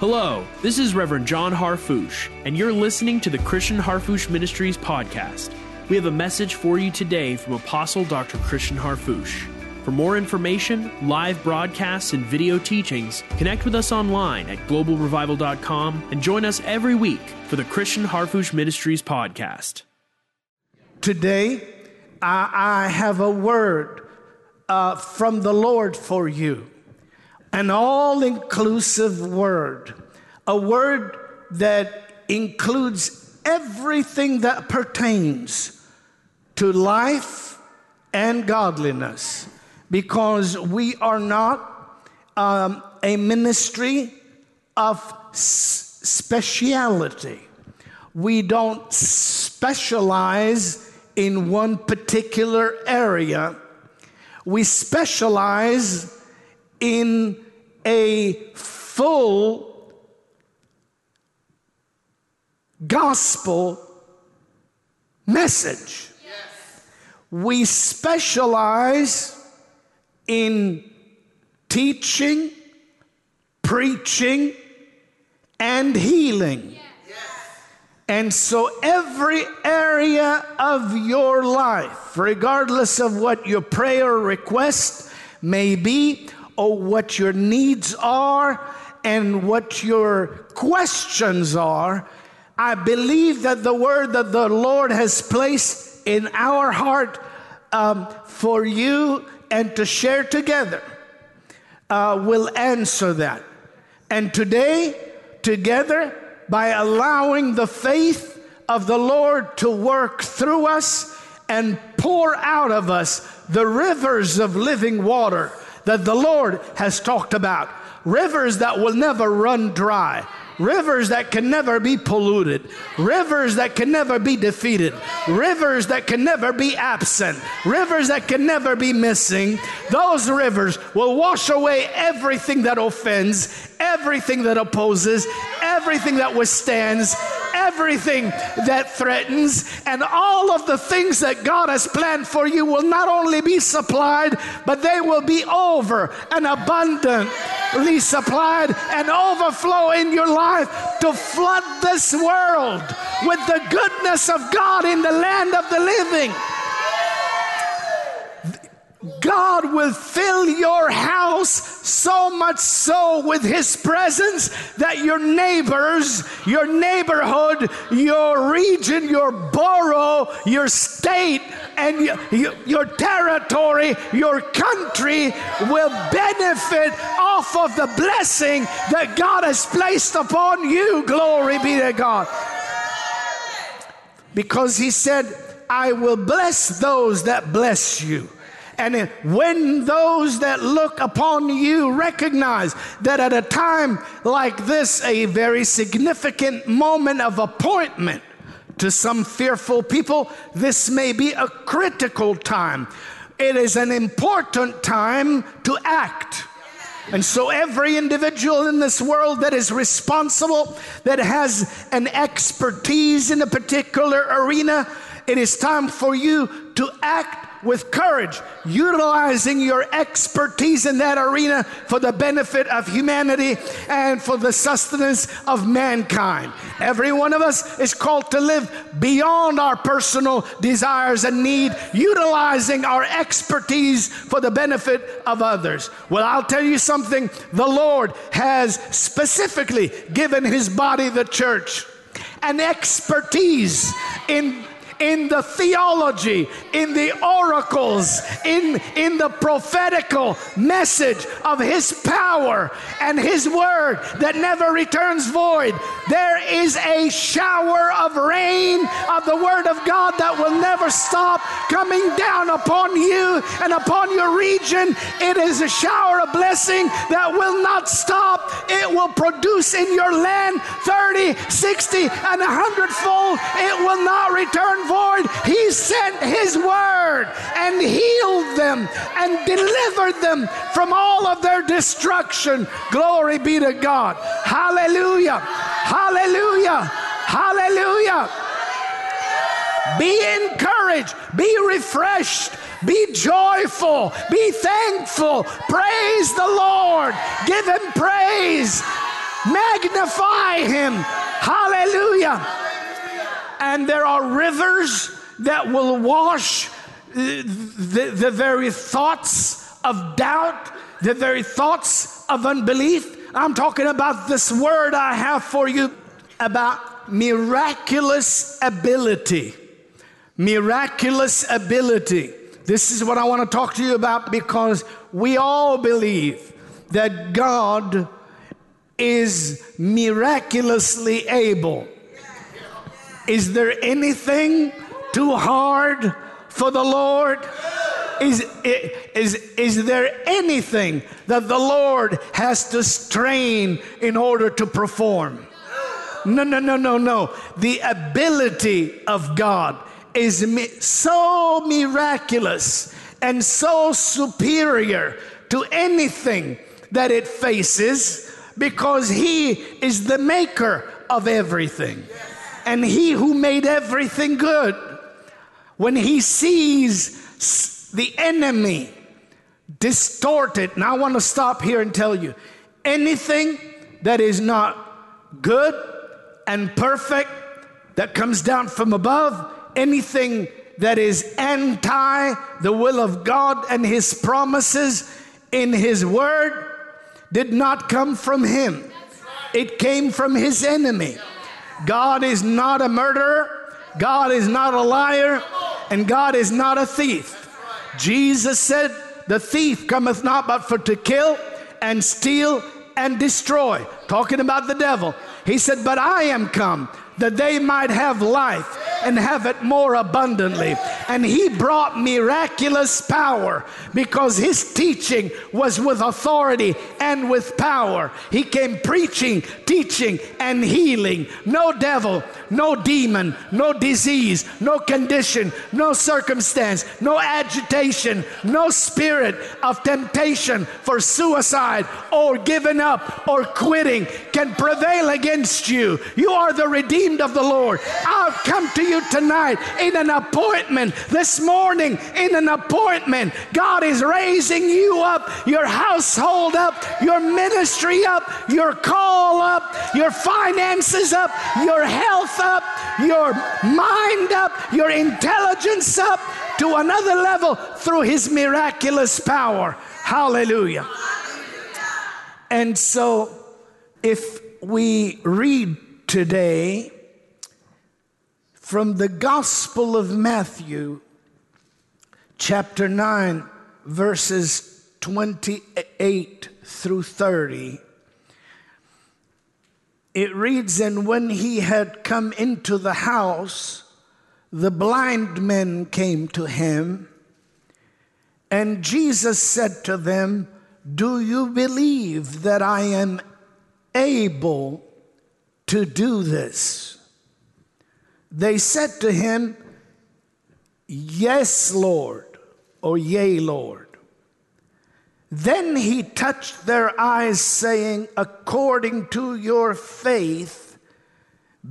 Hello, this is Reverend John Harfouche, and you're listening to the Christian Harfouche Ministries podcast. We have a message for you today from Apostle Dr. Christian Harfouche. For more information, live broadcasts, and video teachings, connect with us online at globalrevival.com and join us every week for the Christian Harfouche Ministries podcast. Today, I, I have a word uh, from the Lord for you an all inclusive word, a word that includes everything that pertains to life and godliness, because we are not um, a ministry of s- speciality. We don't specialize in one particular area. We specialize in a full gospel message. Yes. We specialize in teaching, preaching, and healing. And so, every area of your life, regardless of what your prayer request may be, or what your needs are, and what your questions are, I believe that the word that the Lord has placed in our heart um, for you and to share together uh, will answer that. And today, together, by allowing the faith of the Lord to work through us and pour out of us the rivers of living water that the Lord has talked about. Rivers that will never run dry. Rivers that can never be polluted. Rivers that can never be defeated. Rivers that can never be absent. Rivers that can never be missing. Those rivers will wash away everything that offends, everything that opposes, everything that withstands, everything that threatens, and all of the things that God has planned for you will not only be supplied, but they will be over and abundantly supplied and overflow in your life to flood this world with the goodness of God in the land of the living. God will fill your house so much so with His presence that your neighbors, your neighborhood, your region, your borough, your state, and your, your territory, your country will benefit off of the blessing that God has placed upon you. Glory be to God. Because He said, I will bless those that bless you. And when those that look upon you recognize that at a time like this, a very significant moment of appointment to some fearful people, this may be a critical time. It is an important time to act. And so, every individual in this world that is responsible, that has an expertise in a particular arena, it is time for you to act with courage, utilizing your expertise in that arena for the benefit of humanity and for the sustenance of mankind. Every one of us is called to live beyond our personal desires and need, utilizing our expertise for the benefit of others. Well, I'll tell you something the Lord has specifically given his body, the church, an expertise in in the theology, in the oracles, in, in the prophetical message of His power and His word that never returns void. There is a shower of rain of the word of God that will never stop coming down upon you and upon your region. It is a shower of blessing that will not stop. It will produce in your land 30, 60, and 100 fold. It will not return void. He sent His word and healed them and delivered them from all of their destruction. Glory be to God. Hallelujah. Hallelujah. Hallelujah. Be encouraged. Be refreshed. Be joyful. Be thankful. Praise the Lord. Give Him praise. Magnify him. Hallelujah. And there are rivers that will wash the, the, the very thoughts of doubt, the very thoughts of unbelief. I'm talking about this word I have for you about miraculous ability. Miraculous ability. This is what I want to talk to you about because we all believe that God is miraculously able. Is there anything too hard for the Lord? Is, is, is there anything that the Lord has to strain in order to perform? No, no, no, no, no. The ability of God is so miraculous and so superior to anything that it faces because He is the maker of everything. And He who made everything good, when He sees the enemy distorted, and I want to stop here and tell you anything that is not good and perfect that comes down from above, anything that is anti the will of God and His promises in His Word did not come from him, it came from his enemy. God is not a murderer, God is not a liar, and God is not a thief. Jesus said, The thief cometh not but for to kill and steal and destroy. Talking about the devil. He said, But I am come that they might have life and have it more abundantly. And he brought miraculous power because his teaching was with authority and with power. He came preaching, teaching, and healing. No devil, no demon, no disease, no condition, no circumstance, no agitation, no spirit of temptation for suicide or giving up or quitting can prevail against you. You are the redeemed of the Lord. I've come to you tonight in an appointment, this morning in an appointment. God is raising you up, your household up, your ministry up, your call up, your finances up, your health up, your mind up, your intelligence up to another level through His miraculous power. Hallelujah. And so, if we read today, from the Gospel of Matthew, chapter 9, verses 28 through 30. It reads, And when he had come into the house, the blind men came to him, and Jesus said to them, Do you believe that I am able to do this? They said to him, Yes, Lord, or Yea, Lord. Then he touched their eyes, saying, According to your faith,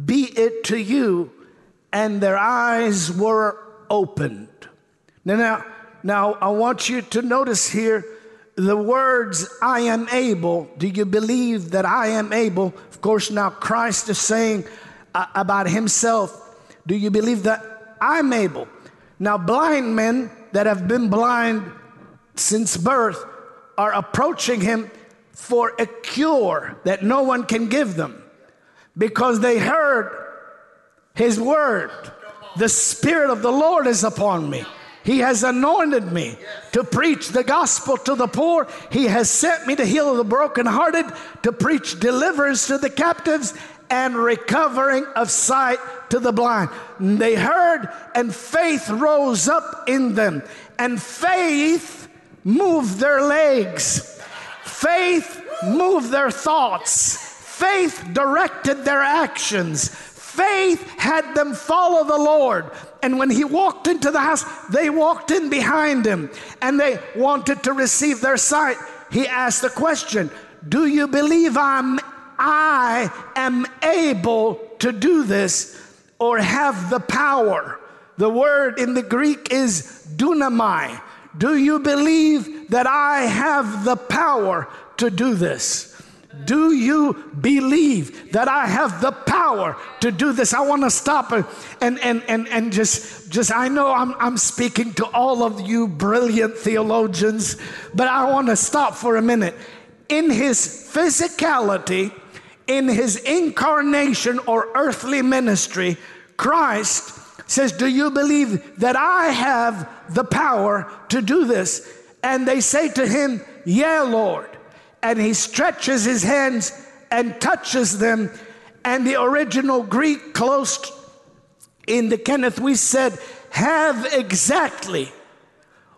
be it to you. And their eyes were opened. Now, now, now I want you to notice here the words, I am able. Do you believe that I am able? Of course, now Christ is saying uh, about himself, do you believe that I'm able? Now, blind men that have been blind since birth are approaching him for a cure that no one can give them because they heard his word. The Spirit of the Lord is upon me. He has anointed me to preach the gospel to the poor. He has sent me to heal the brokenhearted, to preach deliverance to the captives, and recovering of sight to the blind. They heard, and faith rose up in them, and faith moved their legs. Faith moved their thoughts. Faith directed their actions. Faith had them follow the Lord. And when he walked into the house, they walked in behind him and they wanted to receive their sight. He asked the question Do you believe I'm I am able to do this or have the power. The word in the Greek is dunamai. Do you believe that I have the power to do this? Do you believe that I have the power to do this? I want to stop and, and, and, and, just, just, I know I'm, I'm speaking to all of you brilliant theologians, but I want to stop for a minute. In his physicality, in his incarnation or earthly ministry, Christ says, Do you believe that I have the power to do this? And they say to him, Yeah, Lord. And he stretches his hands and touches them. And the original Greek, close in the Kenneth, we said, have exactly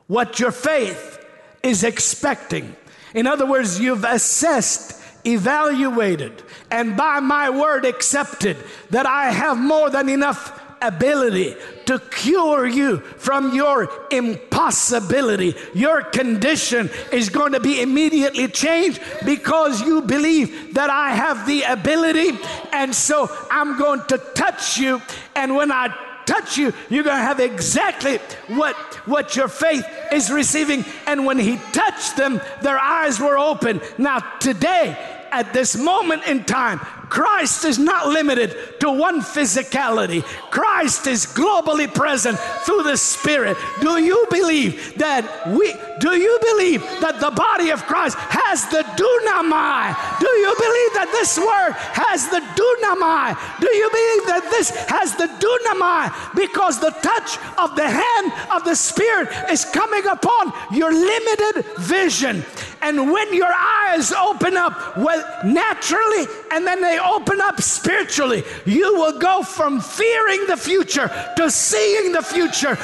what your faith is expecting. In other words, you've assessed, evaluated, and by my word accepted that I have more than enough ability to cure you from your impossibility. Your condition is going to be immediately changed because you believe that I have the ability. And so I'm going to touch you. And when I touch you, you're going to have exactly what, what your faith is receiving. And when he touched them, their eyes were open. Now, today, at this moment in time, Christ is not limited to one physicality. Christ is globally present through the Spirit. Do you believe that we, do you believe that the body of Christ has the dunamai? Do you believe that this word has the dunamai? Do you believe that this has the dunamai? Because the touch of the hand of the Spirit is coming upon your limited vision. And when your eyes open up, well, naturally, and then they open up spiritually, you will go from fearing the future to seeing the future.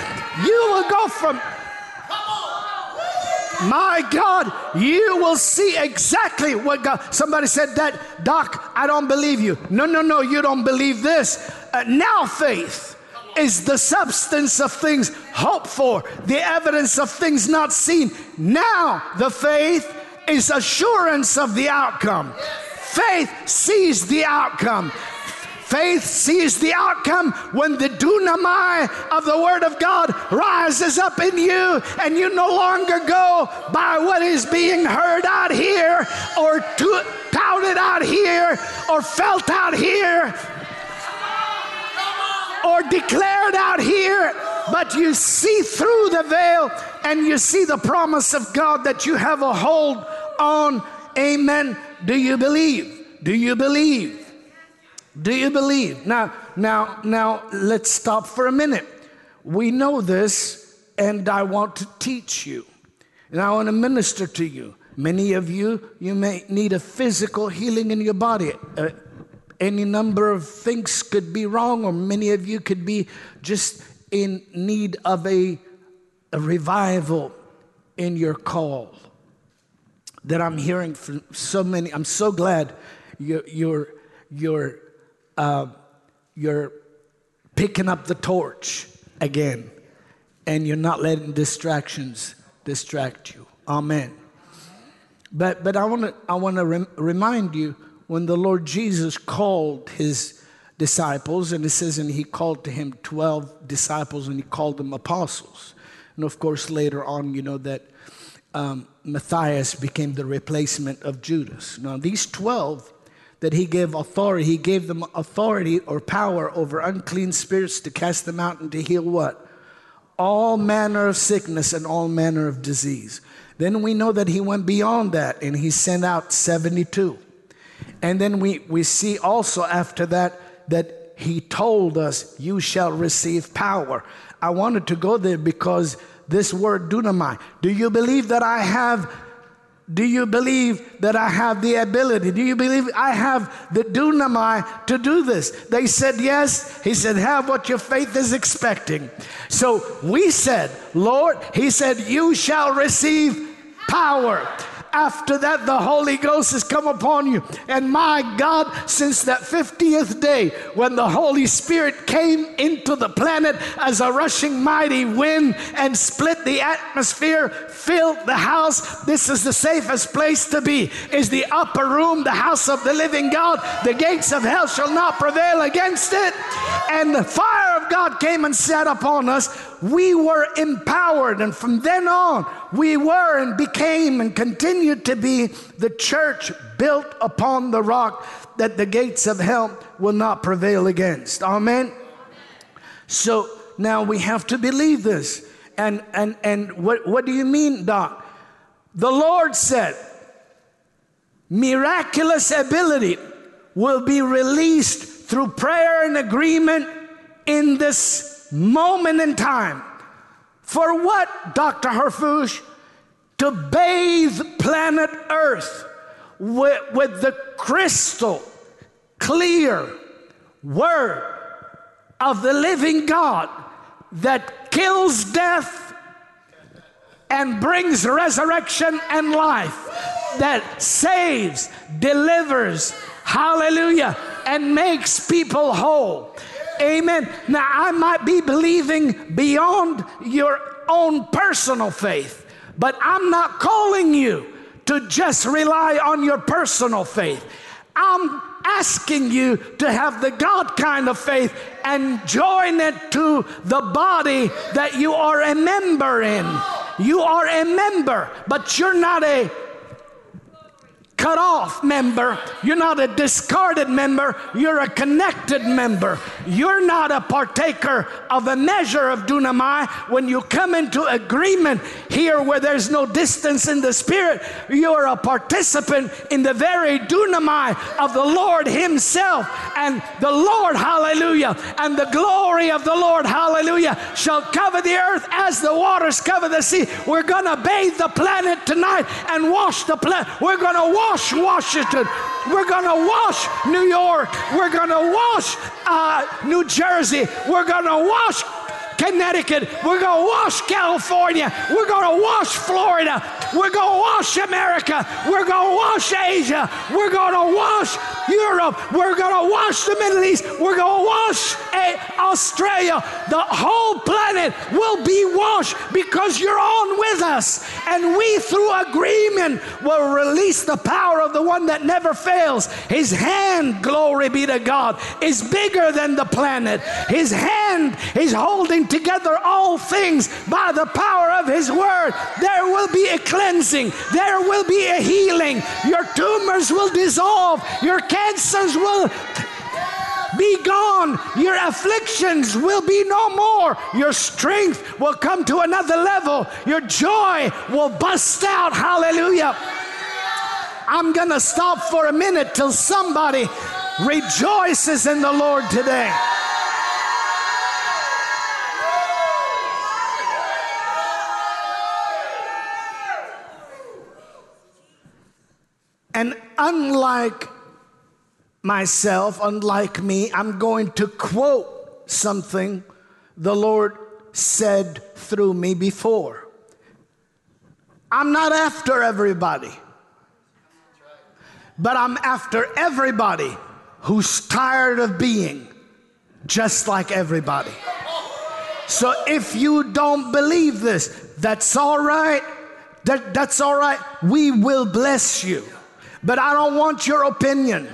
You will go from my God, you will see exactly what God. Somebody said that, Doc, I don't believe you. No, no, no, you don't believe this. Uh, now faith is the substance of things hoped for, the evidence of things not seen. Now the faith is assurance of the outcome. Faith sees the outcome. Faith sees the outcome when the dunamai of the Word of God rises up in you, and you no longer go by what is being heard out here, or to- touted out here, or felt out here, or declared out here, but you see through the veil and you see the promise of God that you have a hold on. Amen. Do you believe? Do you believe? Do you believe? Now, now, now, let's stop for a minute. We know this, and I want to teach you, and I want to minister to you. Many of you, you may need a physical healing in your body. Uh, any number of things could be wrong, or many of you could be just in need of a, a revival in your call that I'm hearing from so many. I'm so glad you're, you're, you're, uh, you're picking up the torch again and you're not letting distractions distract you. Amen. But, but I want to I wanna rem- remind you when the Lord Jesus called his disciples, and it says, and he called to him 12 disciples and he called them apostles. And of course, later on, you know that um, Matthias became the replacement of Judas. Now, these 12 that he gave authority, he gave them authority or power over unclean spirits to cast them out and to heal what? All manner of sickness and all manner of disease. Then we know that he went beyond that and he sent out 72. And then we, we see also after that that he told us, You shall receive power. I wanted to go there because this word dunamai, do you believe that I have? Do you believe that I have the ability? Do you believe I have the dunamai to do this? They said yes. He said, Have what your faith is expecting. So we said, Lord, He said, You shall receive power. After that, the Holy Ghost has come upon you. And my God, since that 50th day when the Holy Spirit came into the planet as a rushing mighty wind and split the atmosphere, filled the house, this is the safest place to be, is the upper room, the house of the living God. The gates of hell shall not prevail against it. And the fire of of God came and sat upon us, we were empowered. And from then on, we were and became and continued to be the church built upon the rock that the gates of hell will not prevail against. Amen. So now we have to believe this. And and and what, what do you mean, Doc? The Lord said, miraculous ability will be released through prayer and agreement in this moment in time. For what, Dr. Harfouche? To bathe planet Earth with, with the crystal clear word of the living God that kills death and brings resurrection and life, that saves, delivers, hallelujah, and makes people whole. Amen. Now, I might be believing beyond your own personal faith, but I'm not calling you to just rely on your personal faith. I'm asking you to have the God kind of faith and join it to the body that you are a member in. You are a member, but you're not a cut off member. You're not a discarded member. You're a connected member. You're not a partaker of a measure of dunamai. When you come into agreement here where there's no distance in the spirit, you're a participant in the very dunamai of the Lord Himself. And the Lord, hallelujah, and the glory of the Lord, hallelujah, shall cover the earth as the waters cover the sea. We're going to bathe the planet tonight and wash the planet. We're going to wash Washington. We're going to wash New York. We're going to wash uh, New Jersey. We're going to wash Connecticut. We're going to wash California. We're going to wash Florida. We're going to wash America. We're going to wash Asia. We're going to wash Europe. We're going to wash the Middle East. We're going to wash Australia. The whole planet will be washed because you're on with us. And we, through agreement, will release the power of the one that never fails. His hand, glory be to God, is bigger than the planet. His hand is holding together all things by the power of His word. There will be a cleansing, there will be a healing. Your tumors will dissolve, your cancers will be gone. Your afflictions will be no more. Your strength will come to another level. Your joy will bust out. Hallelujah. I'm going to stop for a minute till somebody rejoices in the Lord today. And unlike myself, unlike me, I'm going to quote something the Lord said through me before. I'm not after everybody, but I'm after everybody who's tired of being just like everybody. So if you don't believe this, that's all right. That, that's all right. We will bless you but I don't want your opinion.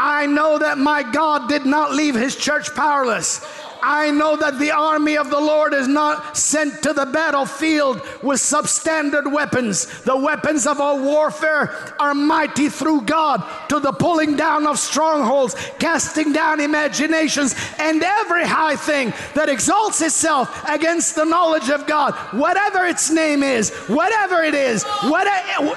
I know that my God did not leave his church powerless. I know that the army of the Lord is not sent to the battlefield with substandard weapons. The weapons of our warfare are mighty through God to the pulling down of strongholds, casting down imaginations, and every high thing that exalts itself against the knowledge of God, whatever its name is, whatever it is, whatever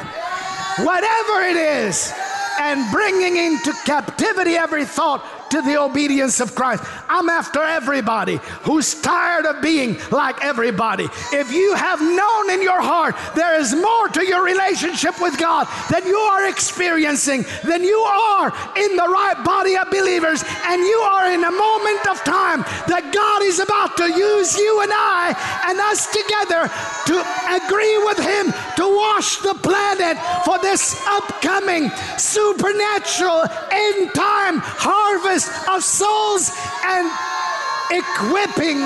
whatever it is, and bringing into captivity every thought to the obedience of Christ. I'm after everybody who's tired of being like everybody. If you have known in your heart there is more to your relationship with God than you are experiencing, then you are in the right body of believers and you are in a moment of time that God is about to use you and I and us together to agree with Him to wash the planet for this upcoming supernatural end time harvest of souls and equipping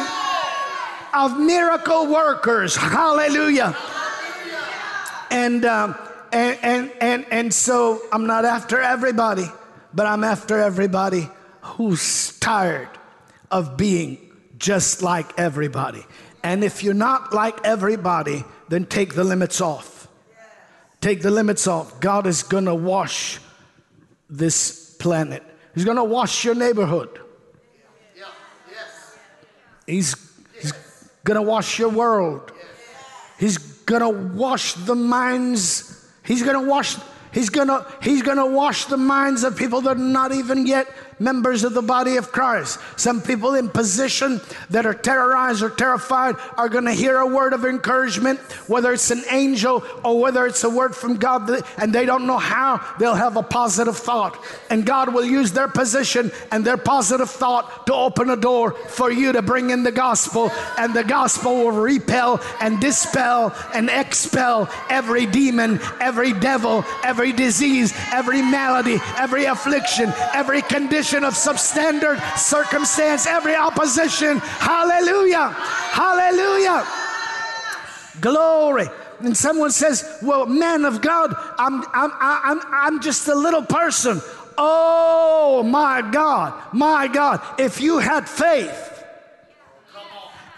of miracle workers. Hallelujah. And, um, and, and, and, and so I'm not after everybody, but I'm after everybody who's tired of being just like everybody. And if you're not like everybody, then take the limits off. Take the limits off. God is going to wash this planet, He's going to wash your neighborhood. He's, he's going to wash your world. He's going to wash the minds. He's going to wash He's gonna, he's gonna wash the minds of people that are not even yet members of the body of Christ. Some people in position that are terrorized or terrified are going to hear a word of encouragement, whether it's an angel or whether it's a word from God, and they don't know how they'll have a positive thought. And God will use their position and their positive thought to open a door for you to bring in the gospel, and the gospel will repel and dispel and expel every demon, every devil, every disease, every malady, every affliction, every condition of substandard circumstance, every opposition. Hallelujah. Hallelujah. Glory. And someone says, Well, man of God, I'm, I'm, I'm, I'm just a little person. Oh my God, my God. If you had faith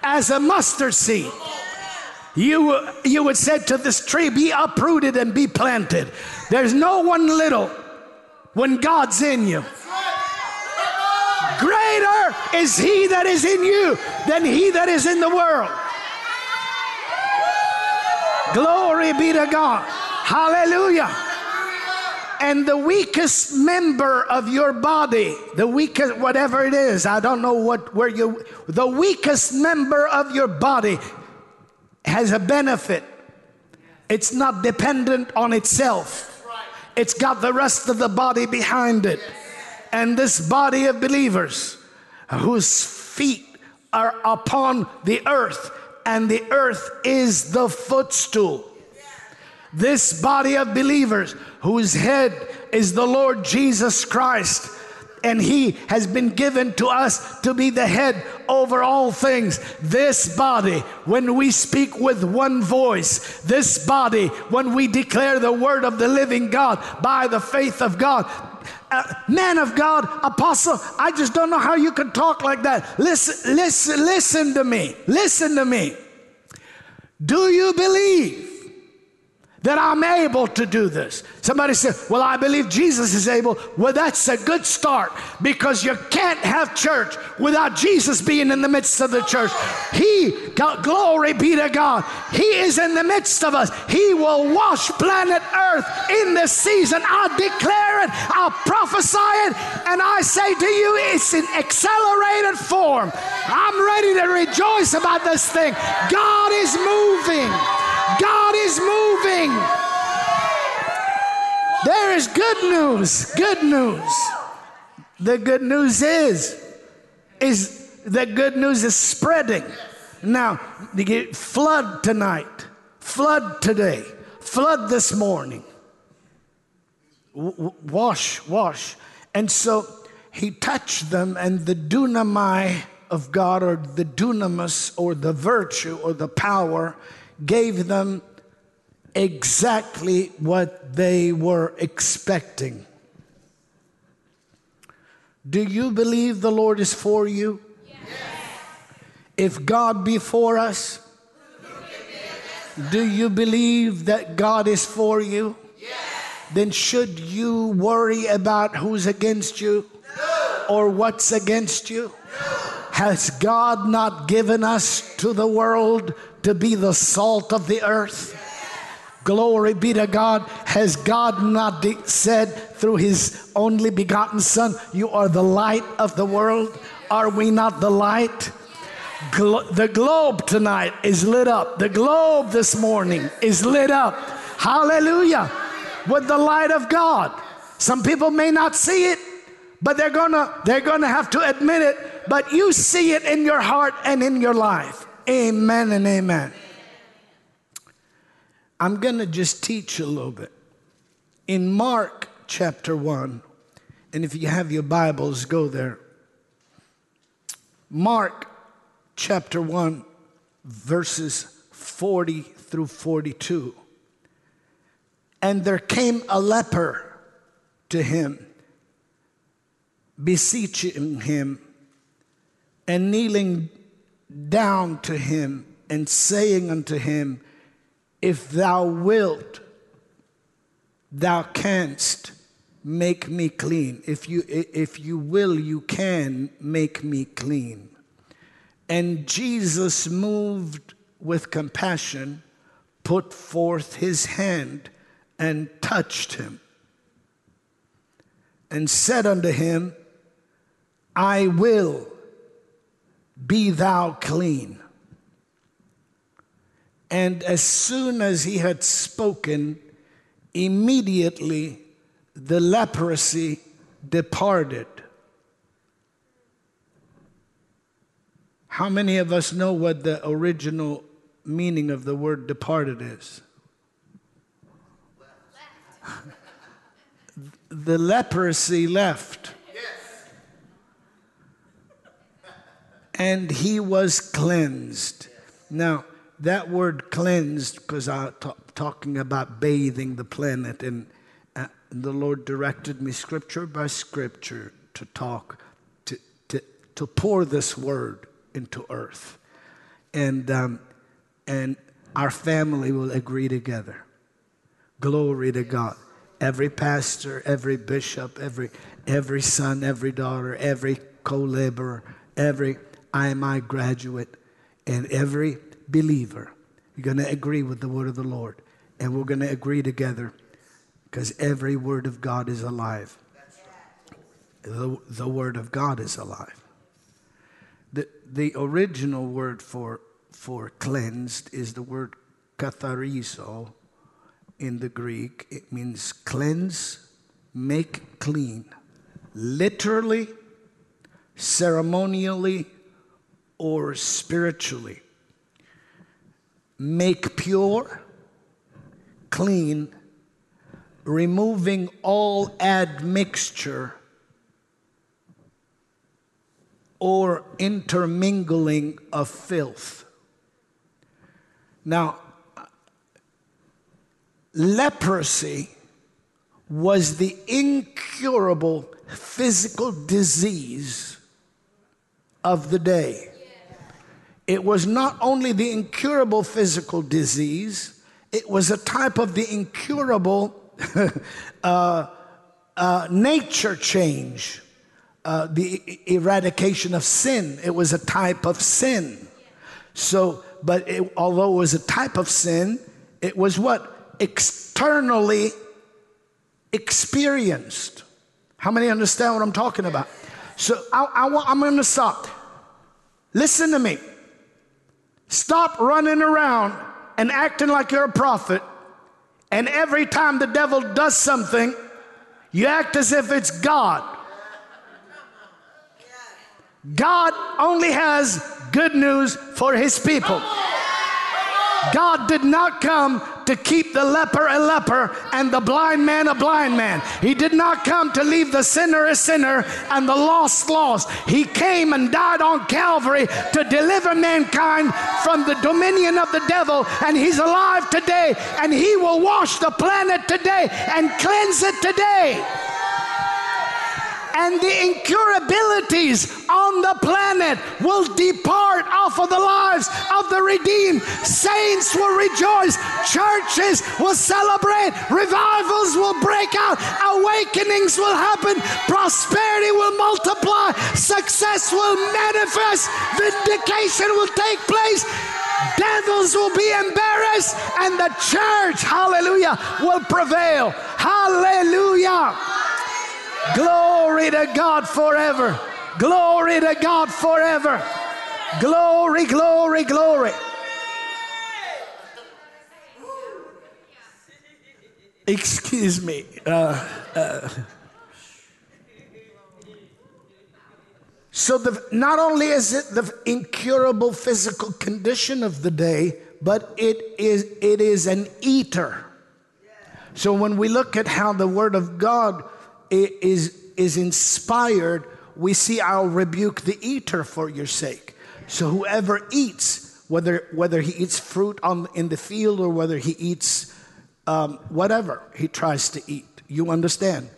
as a mustard seed, you, you would say to this tree, Be uprooted and be planted. There's no one little when God's in you. Greater is he that is in you than he that is in the world. Glory be to God. Hallelujah. And the weakest member of your body, the weakest, whatever it is, I don't know what, where you, the weakest member of your body has a benefit. It's not dependent on itself, it's got the rest of the body behind it and this body of believers whose feet are upon the earth, and the earth is the footstool. This body of believers whose head is the Lord Jesus Christ and he has been given to us to be the head over all things. This body, when we speak with one voice, this body, when we declare the word of the living God by the faith of God, uh, man of God, apostle, I just don't know how you can talk like that. Listen, listen, listen to me. Listen to me. Do you believe that I'm able to do this. Somebody said, Well, I believe Jesus is able. Well, that's a good start because you can't have church without Jesus being in the midst of the church. He, got glory be to God, He is in the midst of us. He will wash planet Earth in this season. I declare it, I prophesy it, and I say to you, it's in accelerated form. I'm ready to rejoice about this thing. God is moving. God is moving. There is good news. Good news. The good news is, is the good news is spreading. Now, you get flood tonight, flood today, flood this morning. W- wash, wash. And so he touched them, and the dunamai of God, or the dunamis, or the virtue, or the power, gave them exactly what they were expecting. Do you believe the Lord is for you? Yes. If God be for us, do you believe that God is for you? Yes. Then should you worry about who's against you no. or what's against you? No. Has God not given us to the world to be the salt of the earth? Glory be to God. Has God not said through his only begotten Son, You are the light of the world? Are we not the light? Glo- the globe tonight is lit up. The globe this morning is lit up. Hallelujah. With the light of God. Some people may not see it, but they're gonna they're gonna have to admit it. But you see it in your heart and in your life. Amen and amen. I'm going to just teach a little bit. In Mark chapter 1, and if you have your Bibles, go there. Mark chapter 1, verses 40 through 42. And there came a leper to him, beseeching him, and kneeling down to him and saying unto him, If thou wilt, thou canst make me clean. If you, if you will, you can make me clean. And Jesus, moved with compassion, put forth his hand and touched him, and said unto him, I will be thou clean. And as soon as he had spoken, immediately the leprosy departed. How many of us know what the original meaning of the word departed is? the leprosy left. And he was cleansed. Now, that word cleansed, because I'm t- talking about bathing the planet, and uh, the Lord directed me scripture by scripture to talk, to, to, to pour this word into earth. And, um, and our family will agree together. Glory to God. Every pastor, every bishop, every, every son, every daughter, every co laborer, every IMI graduate, and every believer, you're going to agree with the word of the Lord. And we're going to agree together because every word of God is alive. The, the word of God is alive. The, the original word for, for cleansed is the word katharizo in the Greek. It means cleanse, make clean. Literally, ceremonially, or spiritually make pure, clean, removing all admixture or intermingling of filth. Now, leprosy was the incurable physical disease of the day. It was not only the incurable physical disease, it was a type of the incurable uh, uh, nature change, uh, the eradication of sin. It was a type of sin. So, but it, although it was a type of sin, it was what? Externally experienced. How many understand what I'm talking about? So I, I, I'm going to stop. Listen to me. Stop running around and acting like you're a prophet. And every time the devil does something, you act as if it's God. God only has good news for his people. God did not come to keep the leper a leper and the blind man a blind man. He did not come to leave the sinner a sinner and the lost lost. He came and died on Calvary to deliver mankind from the dominion of the devil, and he's alive today, and he will wash the planet today and cleanse it today and the incurabilities on the planet will depart off of the lives of the redeemed. Saints will rejoice, churches will celebrate, revivals will break out, awakenings will happen, prosperity will multiply, success will manifest, vindication will take place. Devils will be embarrassed, and the church, hallelujah, will prevail. Hallelujah. Glory to God forever. Glory to God forever. Glory, glory, glory. Excuse me. Uh, uh, so, the, not only is it the incurable physical condition of the day, but it is, it is an eater. So, when we look at how the Word of God is, is inspired, we see I'll rebuke the eater for your sake. So whoever eats, whether, whether he eats fruit on, in the field or whether he eats um, whatever he tries to eat, you understand?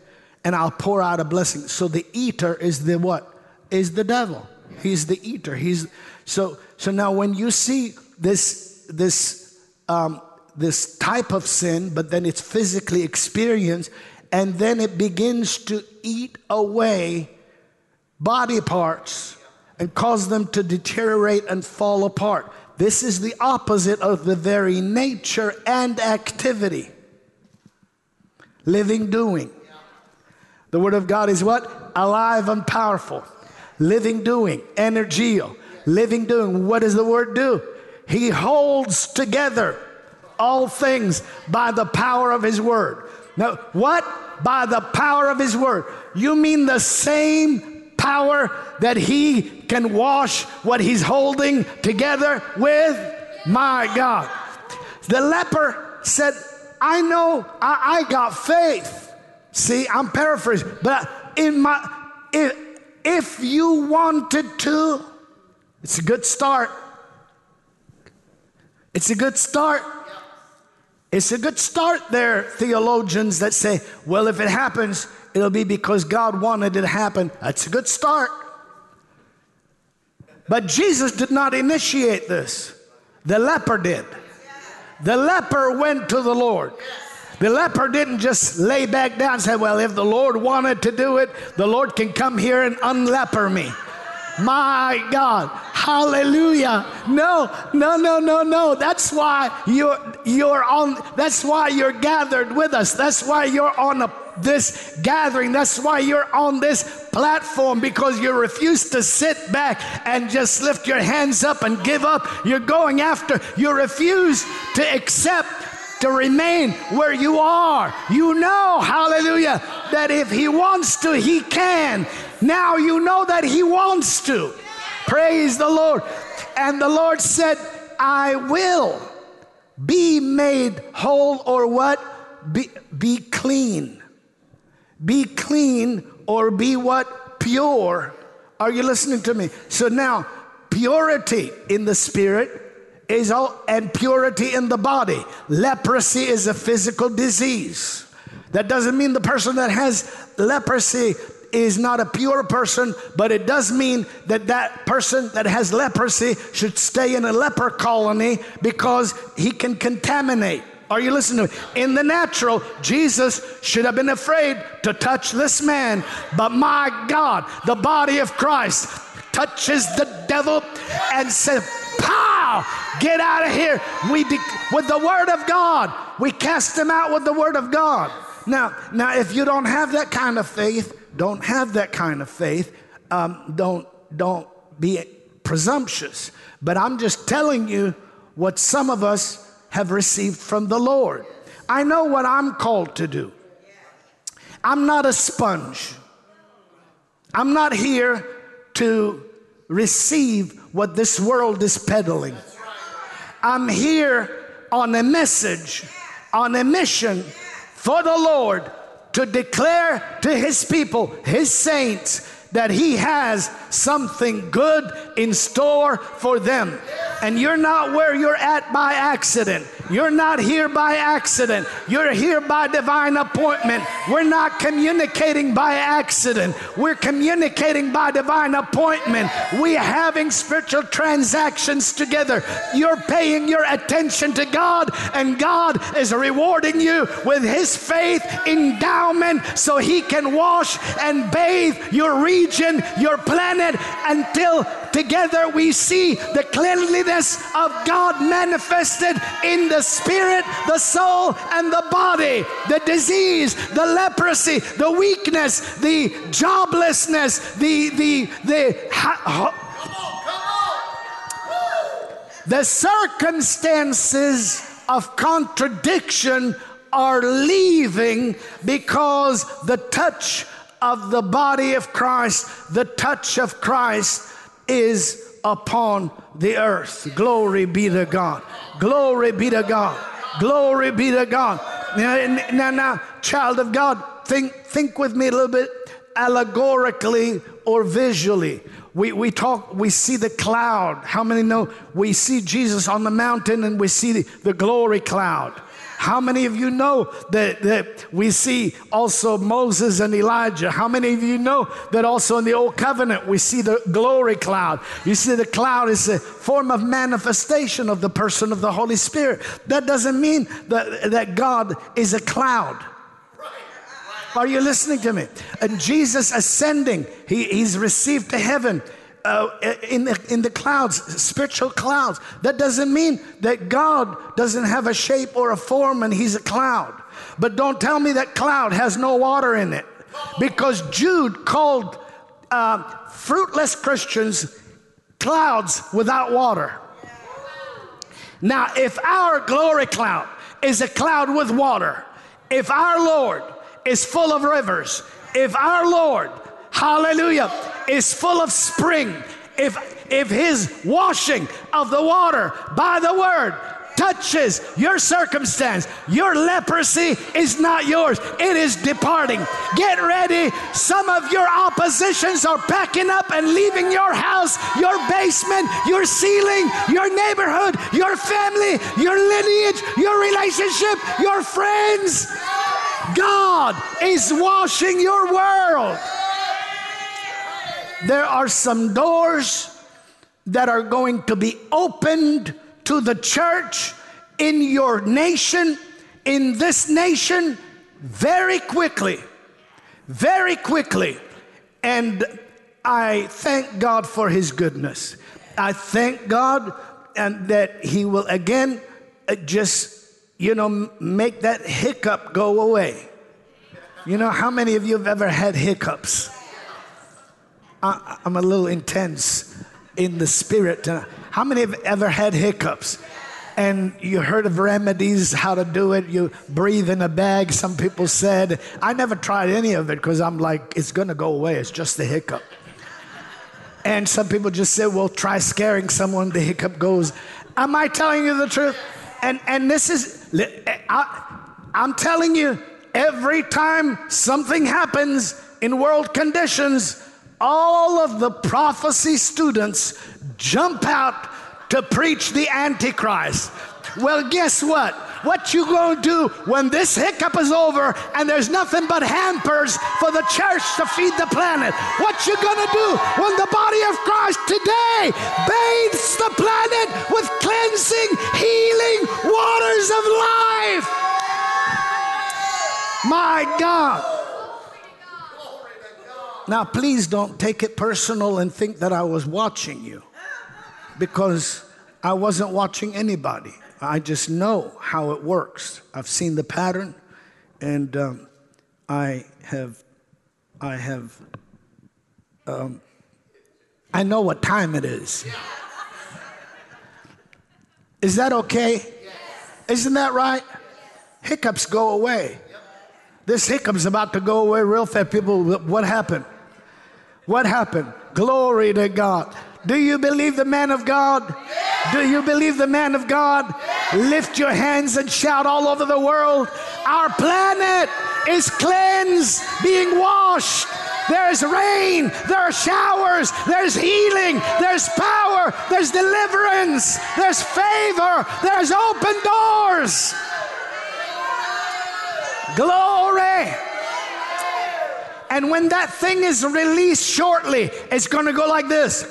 And I'll pour out a blessing. So the eater is the what? Is the devil. He's the eater. He's so so now when you see this this um, this type of sin, but then it's physically experienced, and then it begins to eat away body parts and cause them to deteriorate and fall apart. This is the opposite of the very nature and activity. Living doing. The Word of God is what? Alive and powerful. Living doing. Energio. Living doing. What does the Word do? He holds together all things by the power of His Word. Now, what? By the power of His Word. You mean the same power that He can wash what He's holding together with? My God. The leper said, I know I, I got faith. See, I'm paraphrasing, but in my if, if you wanted to, it's a good start. It's a good start. It's a good start there, theologians that say, well, if it happens, it'll be because God wanted it to happen. That's a good start. But Jesus did not initiate this, the leper did. The leper went to the Lord. The leper didn't just lay back down and say, Well, if the Lord wanted to do it, the Lord can come here and unleper me. My God. Hallelujah. No, no, no, no, no. That's why you're you're on that's why you're gathered with us. That's why you're on a, this gathering. That's why you're on this platform because you refuse to sit back and just lift your hands up and give up. You're going after. You refuse to accept to remain where you are. You know, hallelujah, that if He wants to, He can. Now you know that He wants to. Praise the Lord. And the Lord said, I will be made whole or what? Be, be clean. Be clean or be what? Pure. Are you listening to me? So now, purity in the spirit is all, and purity in the body. Leprosy is a physical disease. That doesn't mean the person that has leprosy is not a pure person, but it does mean that that person that has leprosy should stay in a leper colony because he can contaminate. Are you listening to me? In the natural, Jesus should have been afraid to touch this man, but my God, the body of Christ touches the devil and says, Pow! Get out of here. We with the word of God. We cast them out with the word of God. Now, now, if you don't have that kind of faith, don't have that kind of faith. Um, don't don't be presumptuous. But I'm just telling you what some of us have received from the Lord. I know what I'm called to do. I'm not a sponge. I'm not here to receive what this world is peddling. I'm here on a message, on a mission for the Lord to declare to his people, his saints, that he has something good in store for them. And you're not where you're at by accident. You're not here by accident. You're here by divine appointment. We're not communicating by accident. We're communicating by divine appointment. We're having spiritual transactions together. You're paying your attention to God, and God is rewarding you with His faith endowment so He can wash and bathe your region, your planet, until together we see the cleanliness of God manifested in the spirit, the soul, and the body. The disease, the leprosy, the weakness, the joblessness, the the the the circumstances of contradiction are leaving because the touch of the body of Christ, the touch of Christ is upon the earth. Glory be to God. Glory be to God. Glory be to God. Now, now, now child of God, think, think with me a little bit allegorically or visually. We, we talk, we see the cloud. How many know we see Jesus on the mountain and we see the, the glory cloud? How many of you know that, that we see also Moses and Elijah? How many of you know that also in the Old Covenant we see the glory cloud? You see, the cloud is a form of manifestation of the person of the Holy Spirit. That doesn't mean that, that God is a cloud. Are you listening to me? And Jesus ascending, he, he's received to heaven uh, in, the, in the clouds, spiritual clouds. That doesn't mean that God doesn't have a shape or a form and he's a cloud. But don't tell me that cloud has no water in it. Because Jude called uh, fruitless Christians clouds without water. Now, if our glory cloud is a cloud with water, if our Lord is full of rivers, if our Lord, hallelujah, is full of spring, if, if his washing of the water by the word touches your circumstance, your leprosy is not yours, it is departing. Get ready. Some of your oppositions are packing up and leaving your house, your basement, your ceiling, your neighborhood, your family, your lineage, your relationship, your friends. God is washing your world. There are some doors that are going to be opened to the church in your nation, in this nation, very quickly. Very quickly. And I thank God for His goodness. I thank God and that He will again uh, just, you know, make that hiccup go away. You know, how many of you have ever had hiccups? I, am a little intense in the spirit. Uh, how many have ever had hiccups? And you heard of remedies, how to do it. You breathe in a bag, some people said. I never tried any of it because I'm like, it's going to go away. It's just the hiccup. And some people just said, well, try scaring someone, the hiccup goes. Am I telling you the truth? And, and this is, eh, I, I'm telling you, every time something happens in world conditions, all of the prophecy students jump out to preach the Antichrist. Well, guess what? What you gonna do when this hiccup is over and there's nothing but hampers for the church to feed the planet? What you gonna do when the body of Christ today bathes the planet with cleansing, healing waters of life? My God. Now, please don't take it personal and think that I was watching you because I wasn't watching anybody. I just know how it works. I've seen the pattern and um, I have, I have, um, I know what time it is. Is that okay? Isn't that right? Hiccups go away. This hiccup's about to go away real fast. People, what happened? What happened? Glory to God. Do you believe the man of God? Do you believe the man of God? Lift your hands and shout all over the world. Our planet is cleansed, being washed. There's rain, there are showers, there's healing, there's power, there's deliverance, there's favor, there's open doors. Glory. And when that thing is released shortly, it's going to go like this.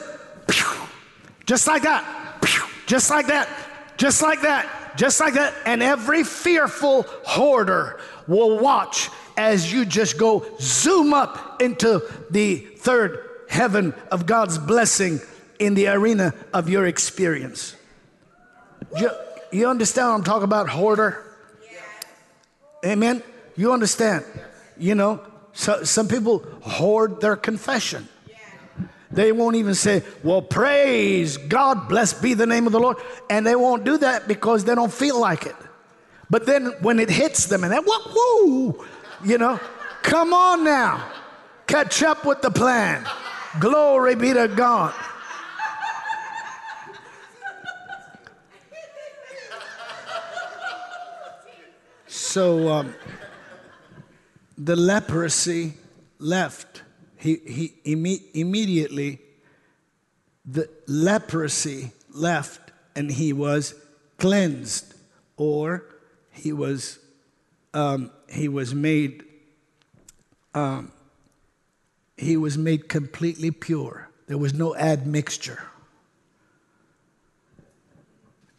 Just like that. Just like that. Just like that. Just like that. And every fearful hoarder will watch as you just go zoom up into the third heaven of God's blessing in the arena of your experience. You, you understand what I'm talking about, hoarder? Amen? You understand? You know, so, some people hoard their confession. They won't even say, Well, praise God, blessed be the name of the Lord. And they won't do that because they don't feel like it. But then when it hits them and then, woo, you know, come on now, catch up with the plan. Glory be to God. So, um, the leprosy left. He, he imme- immediately, the leprosy left and he was cleansed or he was, um, he was made, um, he was made completely pure. There was no admixture.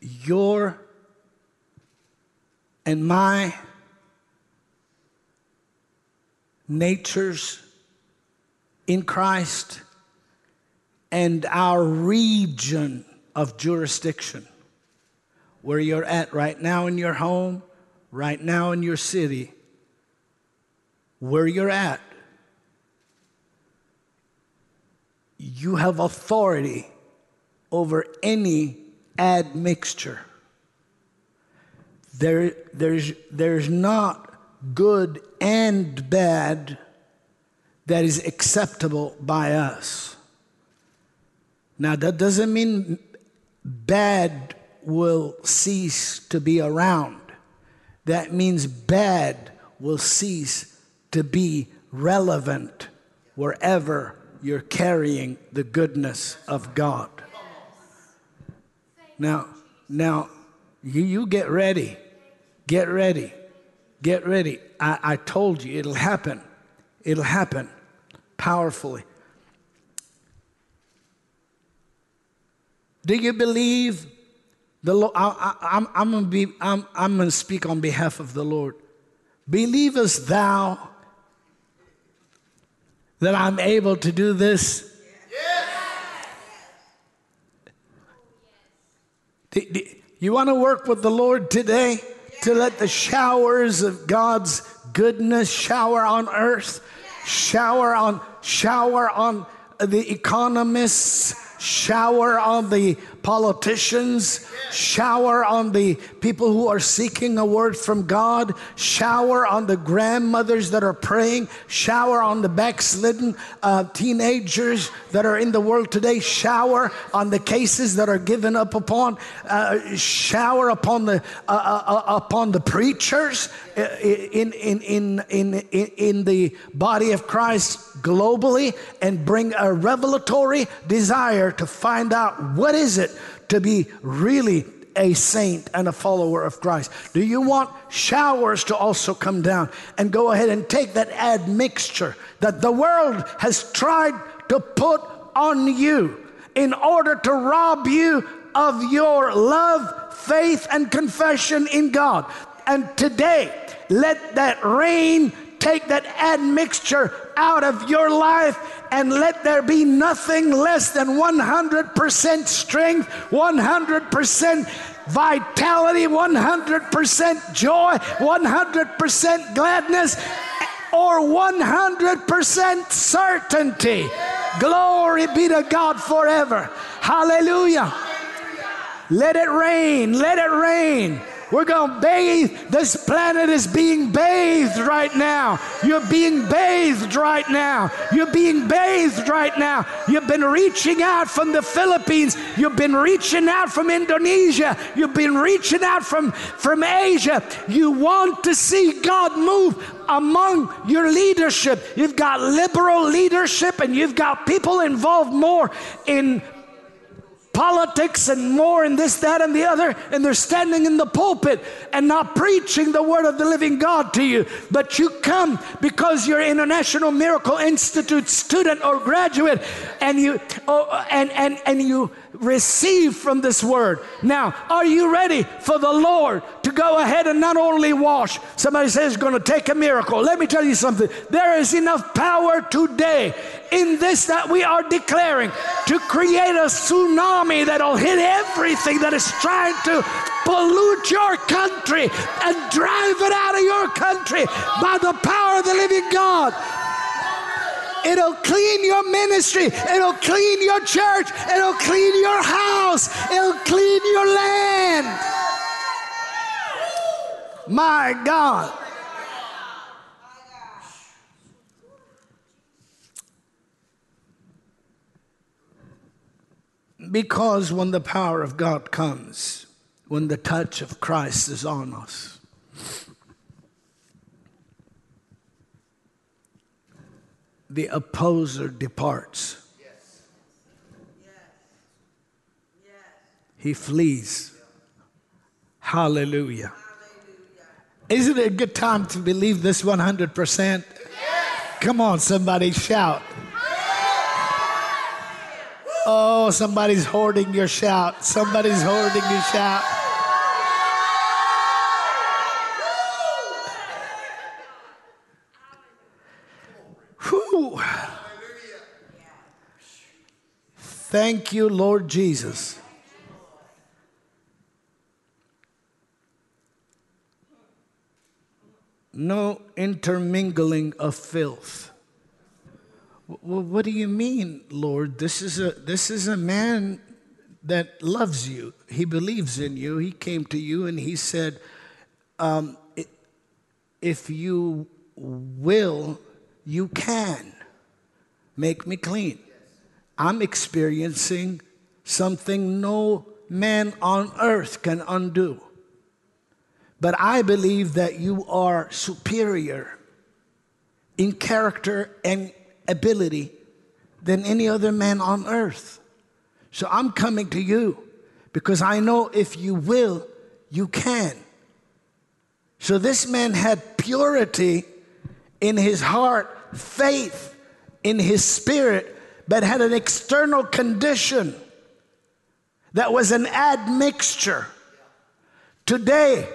Your and my natures in Christ and our region of jurisdiction, where you're at right now in your home, right now in your city, where you're at, you have authority over any admixture. There, there's, there's not good and bad that is acceptable by us. Now, that doesn't mean bad will cease to be around. That means bad will cease to be relevant wherever you're carrying the goodness of God. Now, now, you, you get ready. Get ready. Get ready. I, I told you it'll happen. It'll happen powerfully. Do you believe the Lord? I, am I'm, gonna be, I'm, I'm gonna speak on behalf of the Lord. Believest thou that I'm able to do this? Yes. You want to work with the Lord today to let the showers of God's goodness shower on earth, shower on shower on the economists, shower on the politicians, shower on the people who are seeking a word from God, shower on the grandmothers that are praying, shower on the backslidden uh, teenagers that are in the world today, shower on the cases that are given up upon, uh, shower upon the uh, uh, uh upon the preachers uh, in, in, in, in, in the body of Christ globally and bring a revelatory desire to find out what is it to be really a saint and a follower of Christ? Do you want showers to also come down and go ahead and take that admixture that the world has tried to put on you in order to rob you of your love, faith, and confession in God? And today, let that rain take that admixture out of your life and let there be nothing less than 100% strength, 100% vitality, 100% joy, 100% gladness, or 100% certainty. Glory be to God forever. Hallelujah. Let it rain, let it rain. We're going to bathe. This planet is being bathed right now. You're being bathed right now. You're being bathed right now. You've been reaching out from the Philippines. You've been reaching out from Indonesia. You've been reaching out from, from Asia. You want to see God move among your leadership. You've got liberal leadership and you've got people involved more in politics and more and this, that, and the other, and they're standing in the pulpit and not preaching the word of the living God to you. But you come because you're International Miracle Institute student or graduate, and you oh, and and and you receive from this word. Now, are you ready for the Lord to go ahead and not only wash? Somebody says going to take a miracle. Let me tell you something. There is enough power today in this that we are declaring to create a tsunami that'll hit everything that is trying to pollute your country and drive it out of your country by the power of the living God. It'll clean your ministry. It'll clean your church. It'll clean your house. It'll clean your land. My God. Because when the power of God comes, when the touch of Christ is on us, the opposer departs. He flees. Hallelujah. Isn't it a good time to believe this 100%? Come on, somebody shout. Oh, somebody's hoarding your shout. Somebody's hoarding your shout. Thank you, Lord Jesus. No intermingling of filth. Well, what do you mean, Lord? This is a this is a man that loves you. He believes in you. He came to you and he said, um, "If you will, you can make me clean." I'm experiencing something no man on earth can undo. But I believe that you are superior in character and ability than any other man on earth. So I'm coming to you because I know if you will, you can. So this man had purity in his heart, faith in his spirit, but had an external condition that was an admixture. Today,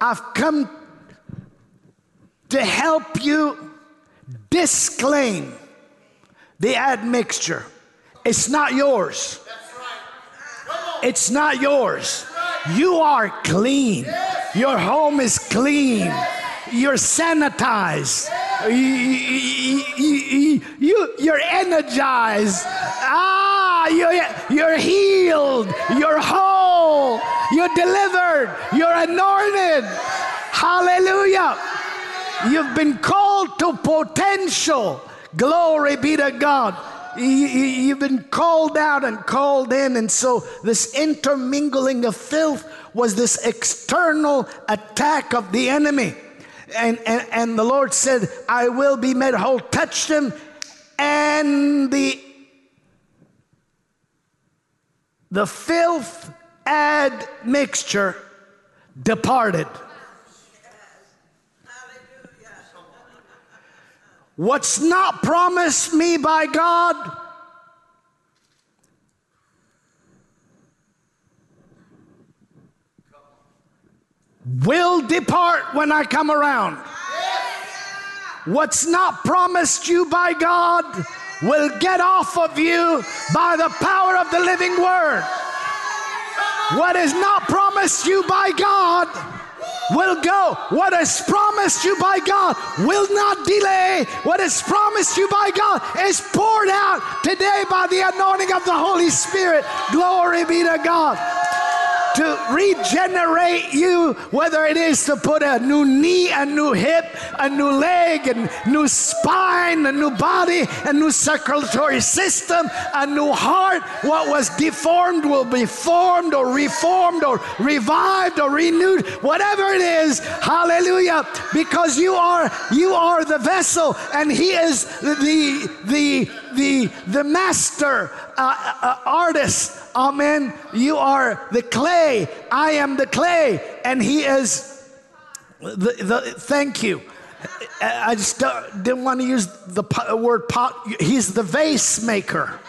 I've come to help you disclaim the admixture. It's not yours. It's not yours. You are clean. Your home is clean. You're sanitized. You, you, you, you're energized. Ah, you're, you're healed. You're whole. You're delivered. You're anointed. Hallelujah. You've been called to potential. Glory be to God. You've been called out and called in. And so, this intermingling of filth was this external attack of the enemy. And, and, and the Lord said, I will be made whole. Touched him, and the, the filth admixture departed. What's not promised me by God will depart when I come around. What's not promised you by God will get off of you by the power of the living word. What is not promised you by God will go. What is promised you by God will not delay. What is promised you by God is poured out today by the anointing of the Holy Spirit. Glory be to God to regenerate you, whether it is to put a new knee, a new hip, a new leg, a new spine, a new body, a new circulatory system, a new heart. What was deformed will be formed or reformed or revived or renewed, whatever it is. Hallelujah. Because you are you are the vessel and he is the the the the master uh, uh, artist Amen. You are the clay. I am the clay. And He is the, the thank you. I just didn't want to use the word pot. He's the vase maker.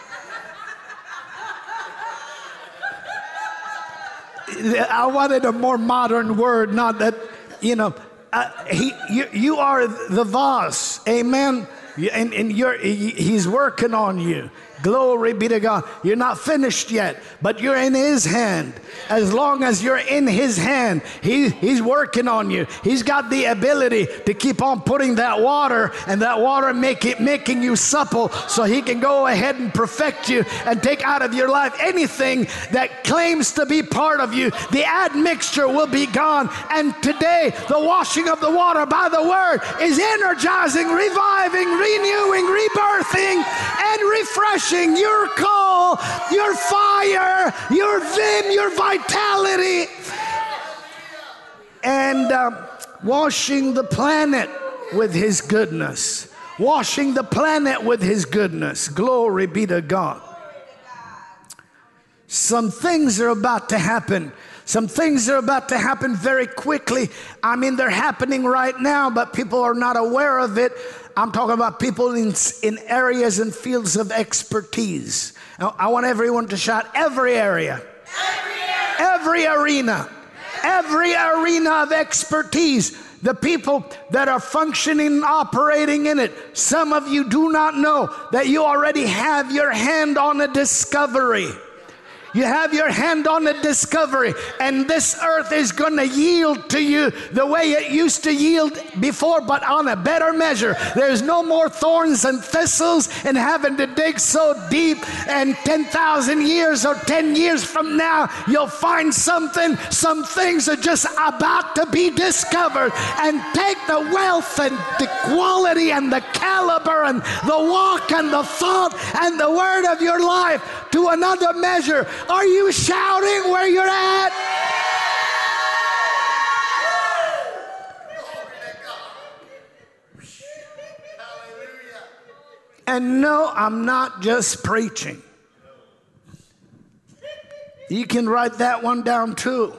I wanted a more modern word, not that, you know, uh, he, you, you are the vase. Amen. And, and you're, he's working on you. Glory be to God. You're not finished yet, but you're in His hand. As long as you're in His hand, he, He's working on you. He's got the ability to keep on putting that water and that water make it, making you supple so He can go ahead and perfect you and take out of your life anything that claims to be part of you. The admixture will be gone. And today, the washing of the water by the Word is energizing, reviving, renewing, rebirthing, and refreshing your call, your fire, your vim, your vitality, and uh, washing the planet with His goodness. Washing the planet with His goodness. Glory be to God. Some things are about to happen Some things are about to happen very quickly. I mean, they're happening right now, but people are not aware of it. I'm talking about people in, in areas and fields of expertise. Now, I want everyone to shout every area, every, area. every arena, every arena of expertise the people that are functioning, operating in it. Some of you do not know that you already have your hand on a discovery. You have your hand on a discovery, and this earth is going to yield to you the way it used to yield before, but on a better measure. There's no more thorns and thistles and having to dig so deep. And 10,000 years or 10 years from now, you'll find something. Some things are just about to be discovered. And take the wealth and the quality and the caliber and the walk and the thought and the word of your life to another measure. Are you shouting where you're at? And no, I'm not just preaching. You can write that one down too.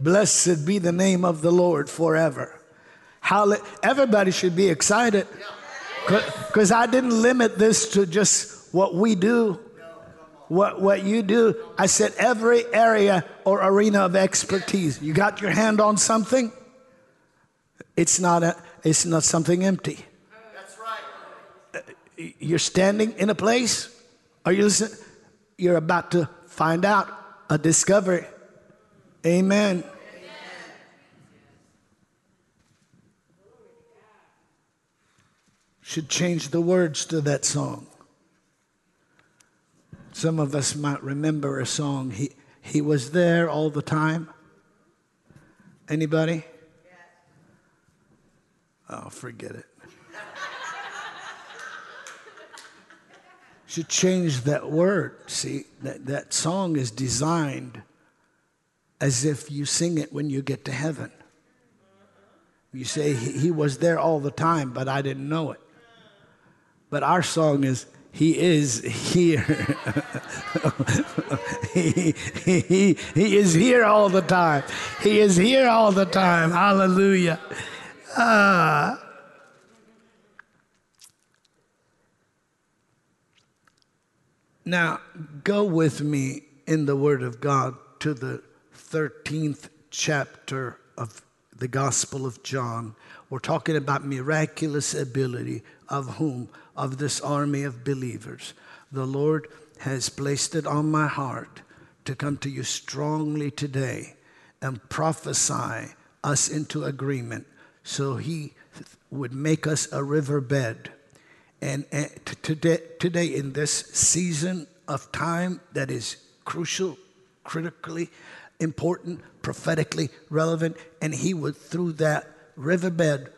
Blessed be the name of the Lord forever. Everybody should be excited. Because I didn't limit this to just what we do, what, what you do. I said every area or arena of expertise. You got your hand on something, it's not, a, it's not something empty. That's right. Uh, you're standing in a place, are you listening? You're about to find out a discovery. Amen. Should change the words to that song. Some of us might remember a song. He, he was there all the time. Anybody? Oh, forget it. should change that word. See, that, that song is designed as if you sing it when you get to heaven. You say, He, he was there all the time, but I didn't know it. But our song is he is here. he, he, he is here all the time. He is here all the time. Hallelujah. Uh, now, go with me in the Word of God to the 13th chapter of the Gospel of John. We're talking about miraculous ability of whom? Of this army of believers. The Lord has placed it on my heart to come to you strongly today and prophesy us into agreement so He would make us a riverbed. And, today, today, in this season of time that is crucial, critically important, prophetically relevant, and He would, through that riverbed,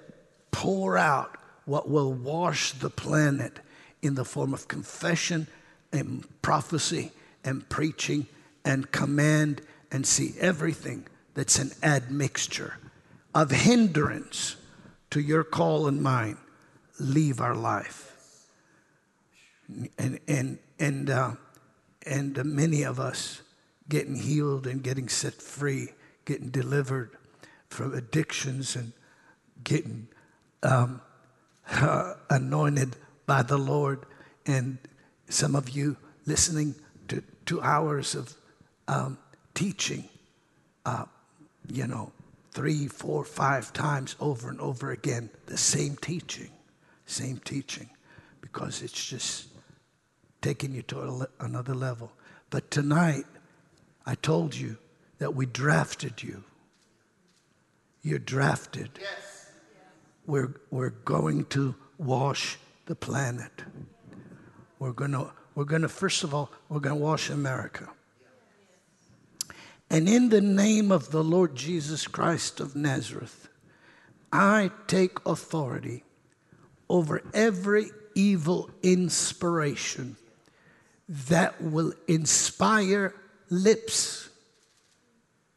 pour out what will wash the planet in the form of confession and prophecy and preaching and command and see everything that's an admixture of hindrance to your call and mine leave our life. And and and uh, and uh, many of us getting healed and getting set free getting delivered from addictions and getting um, uh, anointed by the Lord. And some of you listening to two hours of um, teaching, uh, you know, three, four, five times over and over again, the same teaching, same teaching, because it's just taking you to le- another level. But tonight, I told you that we drafted you. You're drafted. Yes we're, we're going to wash the planet. We're going to, we're going to, first of all, we're going to wash America. And in the name of the Lord Jesus Christ of Nazareth, I take authority over every evil inspiration that will inspire lips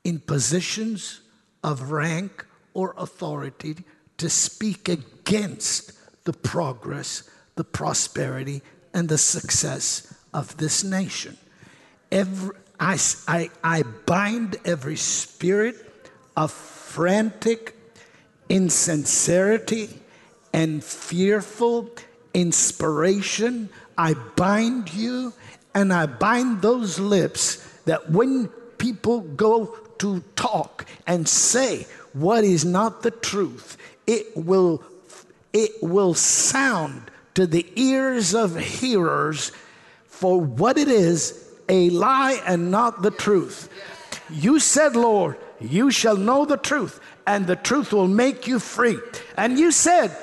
in positions of rank or authority to speak against the progress, the prosperity, and the success of this nation. Every, I, I, I bind every spirit of frantic insincerity and fearful inspiration. I bind you and I bind those lips that when people go to talk and say what is not the truth, it will, it will sound to the ears of hearers for what it is a lie and not the truth. You said, Lord, you shall know the truth, and the truth will make you free. And you said,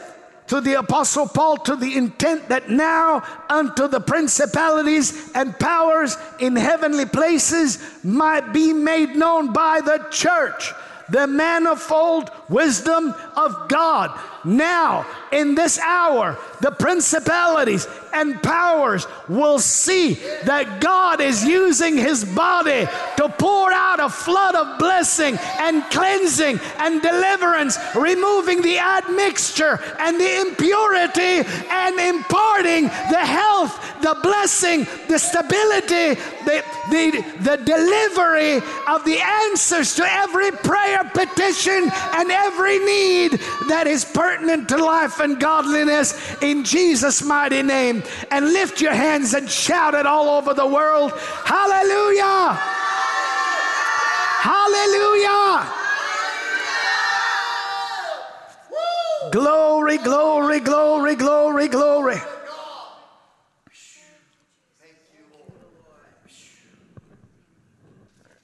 to the apostle Paul to the intent that now unto the principalities and powers in heavenly places might be made known by the church the manifold wisdom of God. Now, in this hour, the principalities and powers will see that God is using his body to pour out a flood of blessing and cleansing and deliverance, removing the admixture and the impurity and imparting the health, the blessing, the stability, the, the, the delivery of the answers to every prayer petition and every need that is pertinent to life and godliness in Jesus' mighty name and lift your hands and shout it all over the world. Hallelujah! Hallelujah! Glory, glory, glory, glory, glory.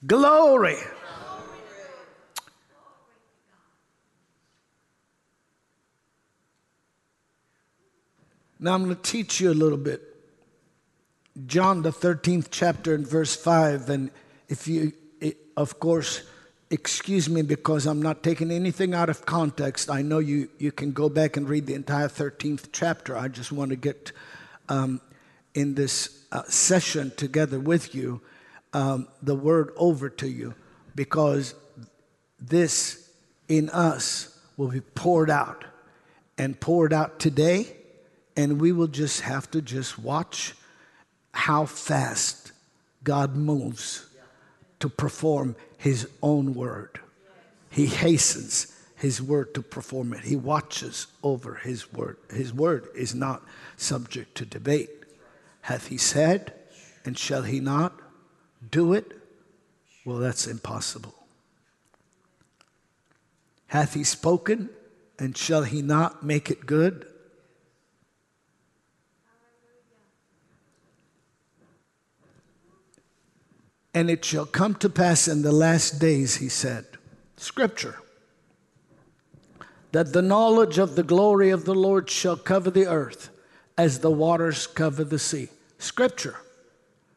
Glory. Now I'm going to teach you a little bit. John, the 13th chapter, and verse 5. And if you, of course, excuse me because I'm not taking anything out of context. I know you, you can go back and read the entire 13th chapter. I just want to get um, in this uh, session together with you um, the word over to you because this in us will be poured out and poured out today and we will just have to just watch how fast God moves to perform his own word. He hastens his word to perform it. He watches over his word. His word is not subject to debate. Hath he said, and shall he not do it? Well, that's impossible. Hath he spoken, and shall he not make it good? And it shall come to pass in the last days, he said, Scripture, that the knowledge of the glory of the Lord shall cover the earth as the waters cover the sea. Scripture.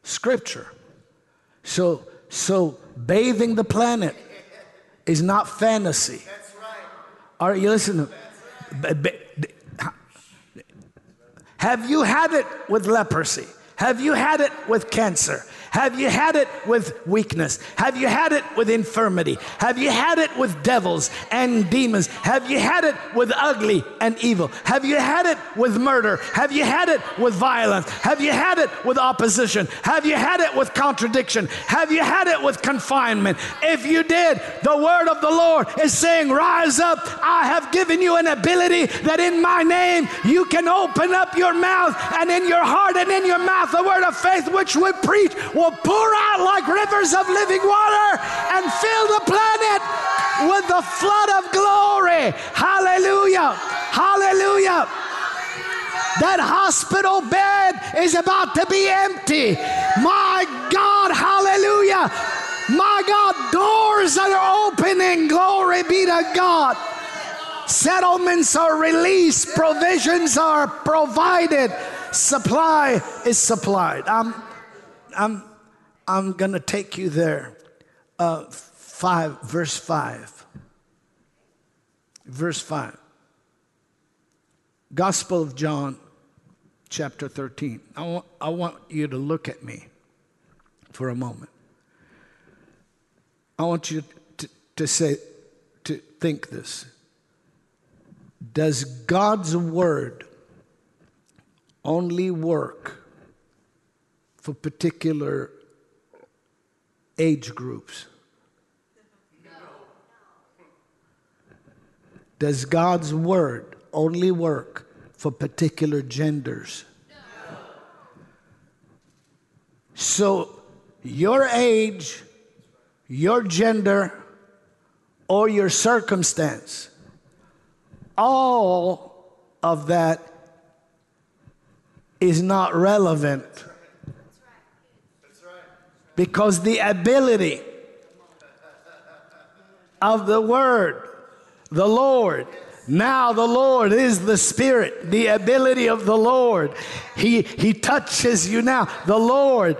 Scripture. So, so bathing the planet is not fantasy. That's right. Are you listening? Have you had it with leprosy? Have you had it with cancer? Have you had it with weakness? Have you had it with infirmity? Have you had it with devils and demons? Have you had it with ugly and evil? Have you had it with murder? Have you had it with violence? Have you had it with opposition? Have you had it with contradiction? Have you had it with confinement? If you did, the word of the Lord is saying, Rise up. I have given you an ability that in my name you can open up your mouth and in your heart and in your mouth the word of faith which we preach will pour out like rivers of living water and fill the planet with the flood of glory. Hallelujah. Hallelujah. That hospital bed is about to be empty. My God, hallelujah. My God, doors are opening. Glory be to God. Settlements are released, provisions are provided, supply is supplied. I'm, I'm I'm going to take you there. Uh, 5, verse 5. Verse 5. Gospel of John, chapter 13. I want, I want you to look at me for a moment. I want you to, to say, to think this. Does God's word only work for particular age groups? Does God's word only work for particular genders? So, your age, your gender, or your circumstance, all of that is not relevant. Because the ability of the Word, the Lord, now the Lord is the Spirit, the ability of the Lord. He, he touches you now. The Lord,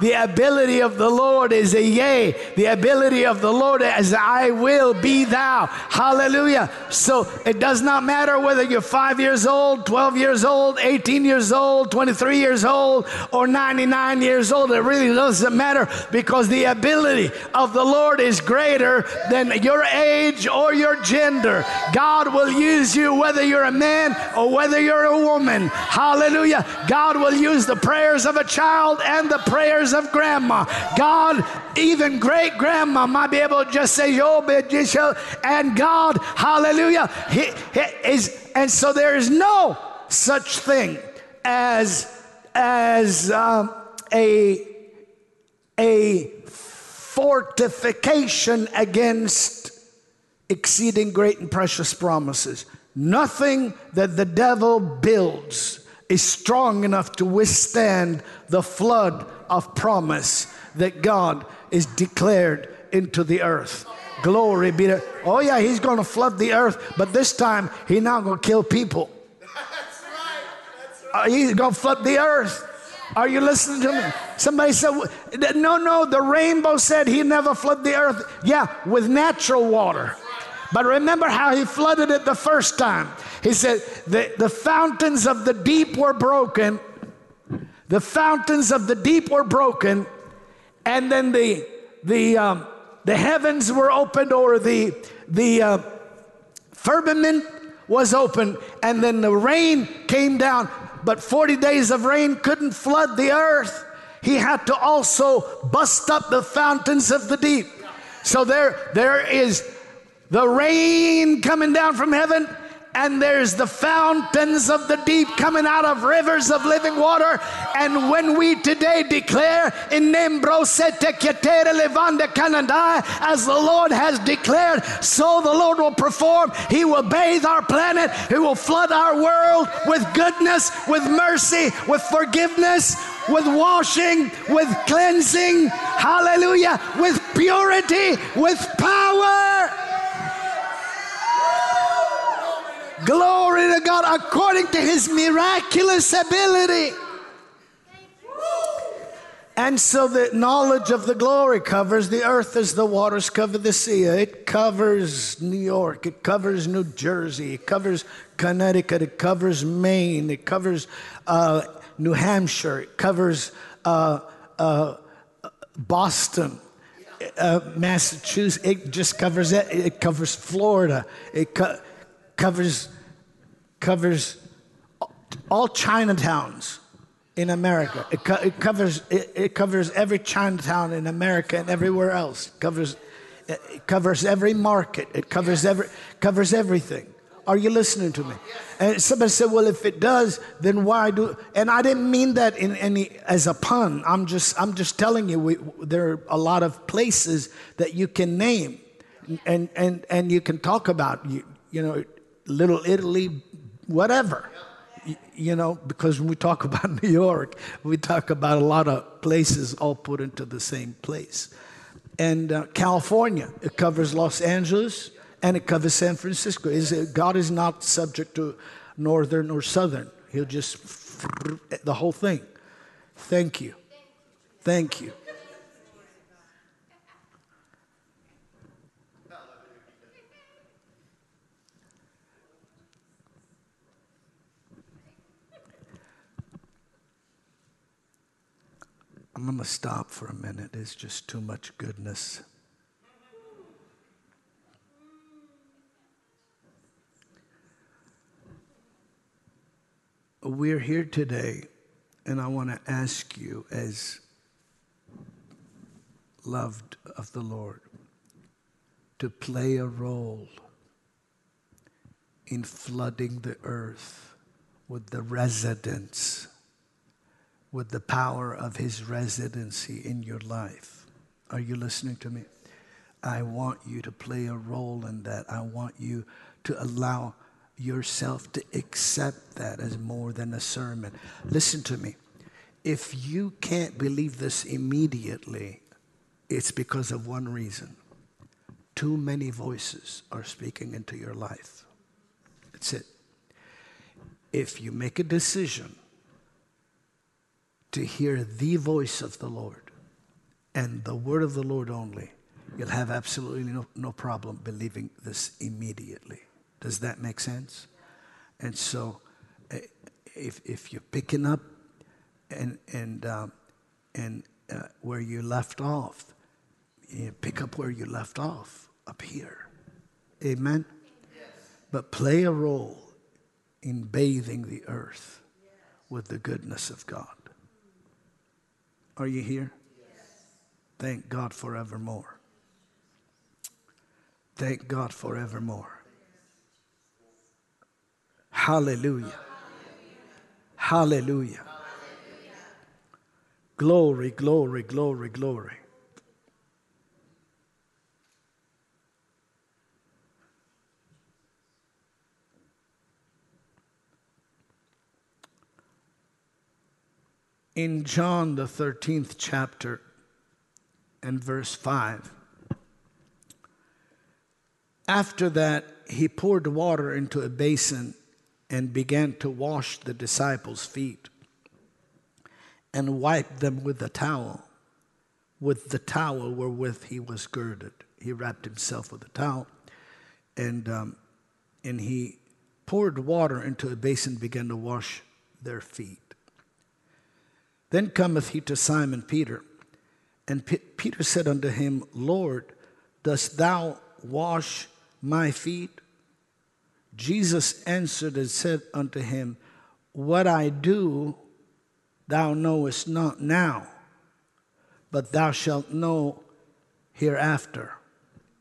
the ability of the Lord is a yea. The ability of the Lord is I will be thou. Hallelujah. So it does not matter whether you're five years old, 12 years old, 18 years old, 23 years old, or 99 years old. It really doesn't matter because the ability of the Lord is greater than your age or your gender. God will use you whether you're a man or whether you're a woman. Hallelujah. God will use the prayers of a child and the prayers of grandma. God, even great grandma, might be able to just say, Yo, and God, hallelujah, he, he is, and so there is no such thing as as um, a a fortification against exceeding great and precious promises. Nothing that the devil builds is strong enough to withstand the flood of promise that God is declared into the earth. Glory be to. Oh yeah, he's going to flood the earth, but this time he's not going to kill people. That's right. That's right. Uh, he's going to flood the earth. Are you listening to me? Somebody said, no, no, the rainbow said he never flooded the earth. Yeah, with natural water. But remember how he flooded it the first time. He said, the, the fountains of the deep were broken. The fountains of the deep were broken. And then the, the, um, the heavens were opened, or the, the uh, firmament was open. And then the rain came down. But 40 days of rain couldn't flood the earth. He had to also bust up the fountains of the deep. So there, there is the rain coming down from heaven, and there's the fountains of the deep coming out of rivers of living water. And when we today declare in Canada, as the Lord has declared, so the Lord will perform. He will bathe our planet, He will flood our world with goodness, with mercy, with forgiveness, with washing, with cleansing, hallelujah, with purity, with power. Glory to God, according to his miraculous ability. And so the knowledge of the glory covers the earth as the waters cover the sea. It covers New York, it covers New Jersey, it covers Connecticut, it covers Maine, it covers uh, New Hampshire, it covers uh, uh, Boston. Uh, Massachusetts, it just covers it. It covers Florida. It co- covers, covers all Chinatowns in America. It, co- it covers, it, it, covers every Chinatown in America and everywhere else. It covers, it covers every market. It covers, every, covers everything. Are you listening to me? And somebody said, "Well, if it does, then why do?" And I didn't mean that in any as a pun. I'm just I'm just telling you we, there are a lot of places that you can name, and and and you can talk about. You you know Little Italy, whatever. You know, because when we talk about New York, we talk about a lot of places all put into the same place. And uh, California, it covers Los Angeles and it covers San Francisco. Is God is not subject to northern or southern. He'll just the whole thing. Thank you. Thank you. I'm going to stop for a minute. It's just too much goodness. We're here today, And I want to ask you, as loved of the Lord, to play a role in flooding the earth with the residence, with the power of His residency in your life. Are you listening to me? I want you to play a role in that. I want you to allow yourself to accept that as more than a sermon. Listen to me. If you can't believe this immediately, it's because of one reason. Too many voices are speaking into your life. That's it. If you make a decision to hear the voice of the Lord and the word of the Lord only, you'll have absolutely no, no problem believing this immediately. Does that make sense? And so, eh, if, if you're picking up and, and, um, and uh, where you left off, you pick up where you left off, up here. Amen? Yes. But play a role in bathing the earth yes. with the goodness of God. Are you here? Yes. Thank God forevermore. Thank God forevermore. Hallelujah. Hallelujah. Glory, glory, glory, glory. In John, the 13th chapter, and verse 5, after that, he poured water into a basin and began to wash the disciples' feet and wiped them with a towel, with the towel wherewith he was girded. He wrapped himself with a towel and, um, and he poured water into a basin, and began to wash their feet. Then cometh he to Simon Peter, and P- Peter said unto him, Lord, dost thou wash my feet? Jesus answered and said unto him, What I do thou knowest not now, but thou shalt know hereafter.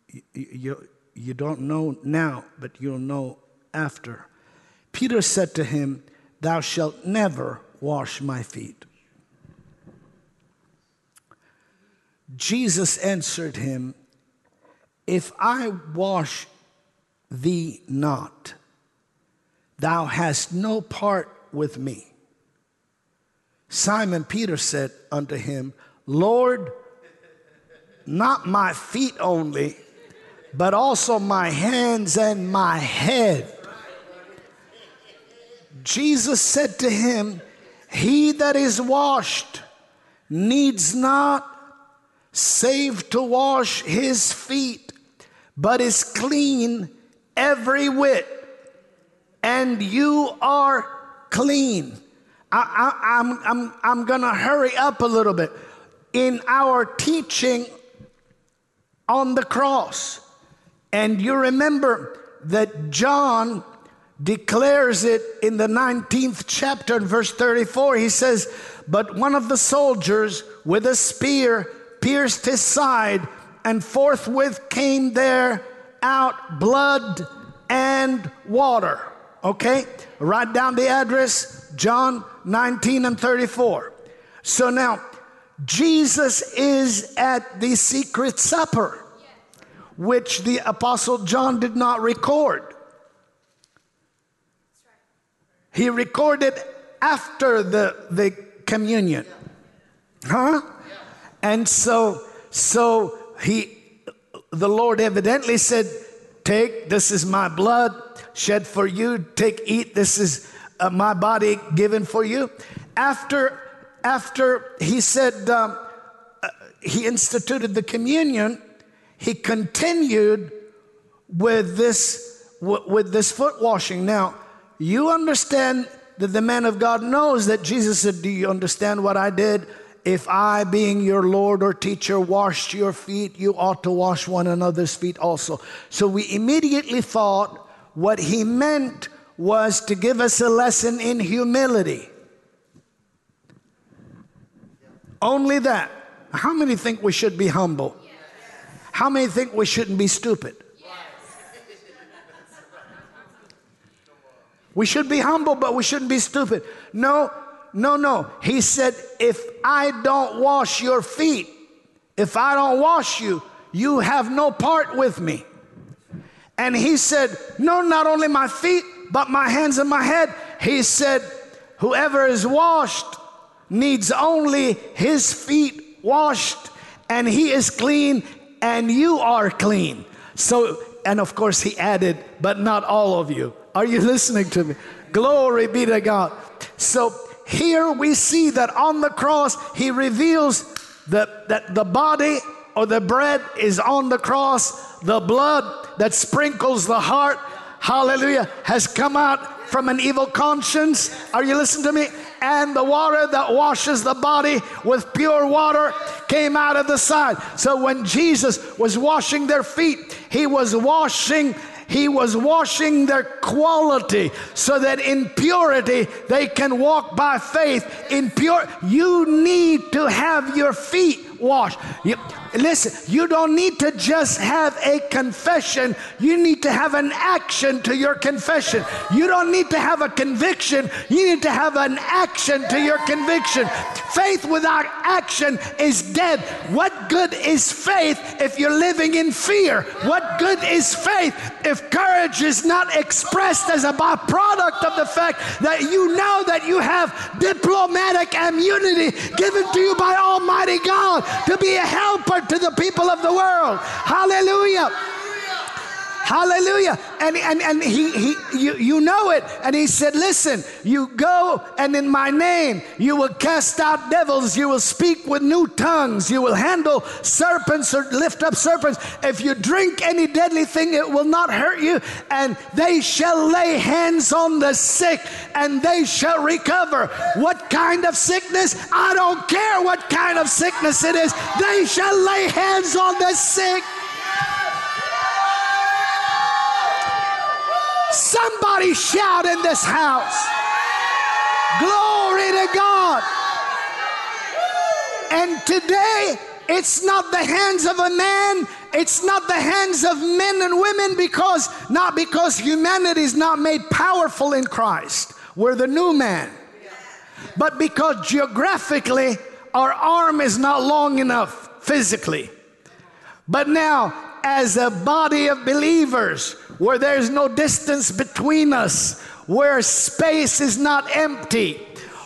You, you, you don't know now, but you'll know after. Peter said to him, Thou shalt never wash my feet. Jesus answered him, If I wash thee not. Thou hast no part with me. Simon Peter said unto him, Lord, not my feet only, but also my hands and my head. Jesus said to him, He that is washed needs not save to wash his feet, but is clean every whit, and you are clean. I, am I'm, I'm, I'm to hurry up a little bit. In our teaching on the cross, and you remember that John declares it in the 19th chapter, verse 34. He says, But one of the soldiers with a spear pierced his side, and forthwith came there out blood and water. Okay? Write down the address, John 19 and 34. So now, Jesus is at the secret supper, which the Apostle John did not record. He recorded after the, the communion. Huh? And so, so he the Lord evidently said, Take, this is my blood shed for you. Take, eat, this is uh, my body given for you. After, after he said, um, uh, he instituted the communion, he continued with this, w- with this foot washing. Now, you understand that the man of God knows that Jesus said, Do you understand what I did? If I, being your Lord or teacher, washed your feet, you ought to wash one another's feet also. So we immediately thought what he meant was to give us a lesson in humility. Only that. How many think we should be humble? How many think we shouldn't be stupid? We should be humble, but we shouldn't be stupid. No, no, no. He said, if I don't wash your feet, if I don't wash you, you have no part with me. And he said, No, not only my feet, but my hands and my head. He said, Whoever is washed needs only his feet washed, and he is clean, and you are clean. So, and of course, he added, But not all of you. Are you listening to me? Glory be to God. So, here we see that on the cross, he reveals that, that the body or the bread is on the cross, the blood that sprinkles the heart, hallelujah, has come out from an evil conscience. Are you listening to me? And the water that washes the body with pure water came out of the side. So when Jesus was washing their feet, he was washing he was washing their quality so that in purity they can walk by faith in pure. You need to have your feet washed Listen, you don't need to just have a confession, you need to have an action to your confession. You don't need to have a conviction, you need to have an action to your conviction. Faith without action is dead. What good is faith if you're living in fear? What good is faith if courage is not expressed as a byproduct of the fact that you know that you have diplomatic immunity given to you by Almighty God to be a helper to the people of the world. Hallelujah. Hallelujah. And, and, and he, he you, you know it. And he said, Listen, you go and in my name you will cast out devils, you will speak with new tongues, you will handle serpents or lift up serpents. If you drink any deadly thing, it will not hurt you. And they shall lay hands on the sick and they shall recover. What kind of sickness? I don't care what kind of sickness it is. They shall lay hands on the sick Somebody shout in this house. Glory to God. And today, it's not the hands of a man, it's not the hands of men and women because not because humanity is not made powerful in Christ. We're the new man. But because geographically our arm is not long enough physically. But now as a body of believers, where there's no distance between us, where space is not empty,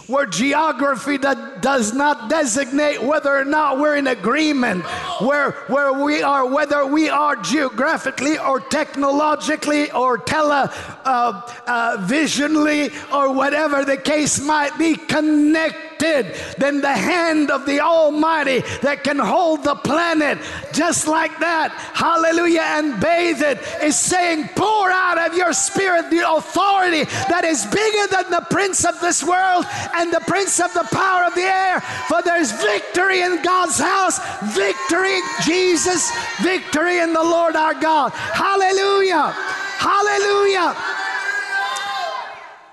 where geography that does not designate whether or not we're in agreement, where, where we are, whether we are geographically or technologically or tele uh, uh, or whatever the case might be, connected than the hand of the Almighty that can hold the planet just like that. Hallelujah. And bathe it is saying, pour out of your spirit the authority that is bigger than the prince of this world and the prince of the power of the air. For there's victory in God's house, victory Jesus, victory in the Lord our God. Hallelujah. Hallelujah.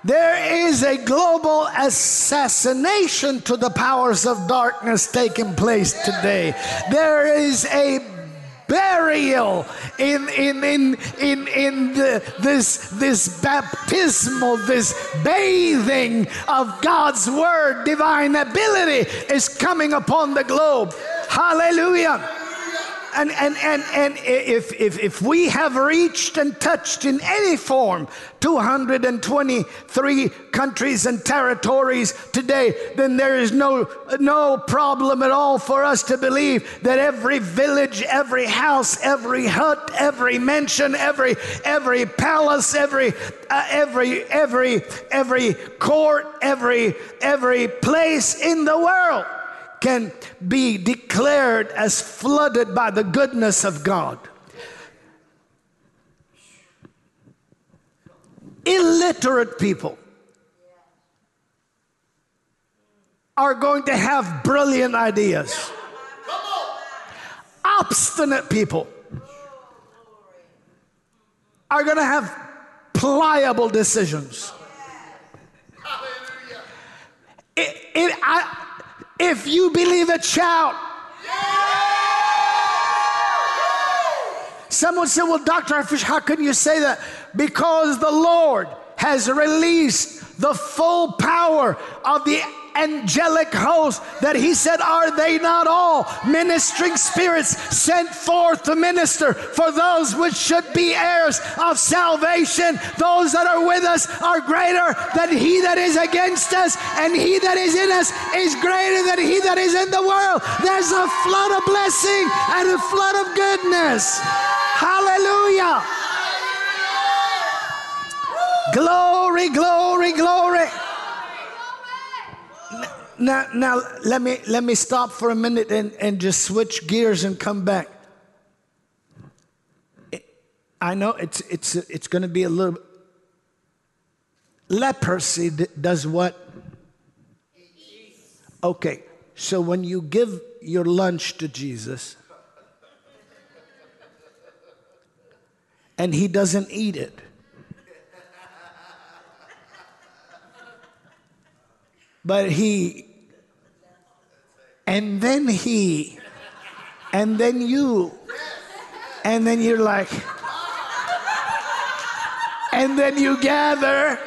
There is a global assassination to the powers of darkness taking place today. There is a burial in in in in in the, this this baptismal this bathing of God's word. Divine ability is coming upon the globe. Hallelujah and, and, and, and if, if, if we have reached and touched in any form 223 countries and territories today, then there is no, no problem at all for us to believe that every village, every house, every hut, every mansion, every, every palace, every, uh, every, every, every court, every, every place in the world can be declared as flooded by the goodness of God. Illiterate people are going to have brilliant ideas. Obstinate people are going to have pliable decisions. It, it, I, If you believe it, shout. Someone said, Well, Dr. Harfouche, how can you say that? Because the Lord has released the full power of the angelic host that he said, Are they not all ministering spirits sent forth to minister for those which should be heirs of salvation? Those that are with us are greater than he that is against us, and he that is in us is greater than he that is in the world. There's a flood of blessing and a flood of goodness. Hallelujah. Glory, glory, glory. Now, now let me let me stop for a minute and, and just switch gears and come back. I know it's it's it's going to be a little. Leprosy does what? Okay, so when you give your lunch to Jesus, and he doesn't eat it. But he and then he, and then you, and then you're like, and then you gather,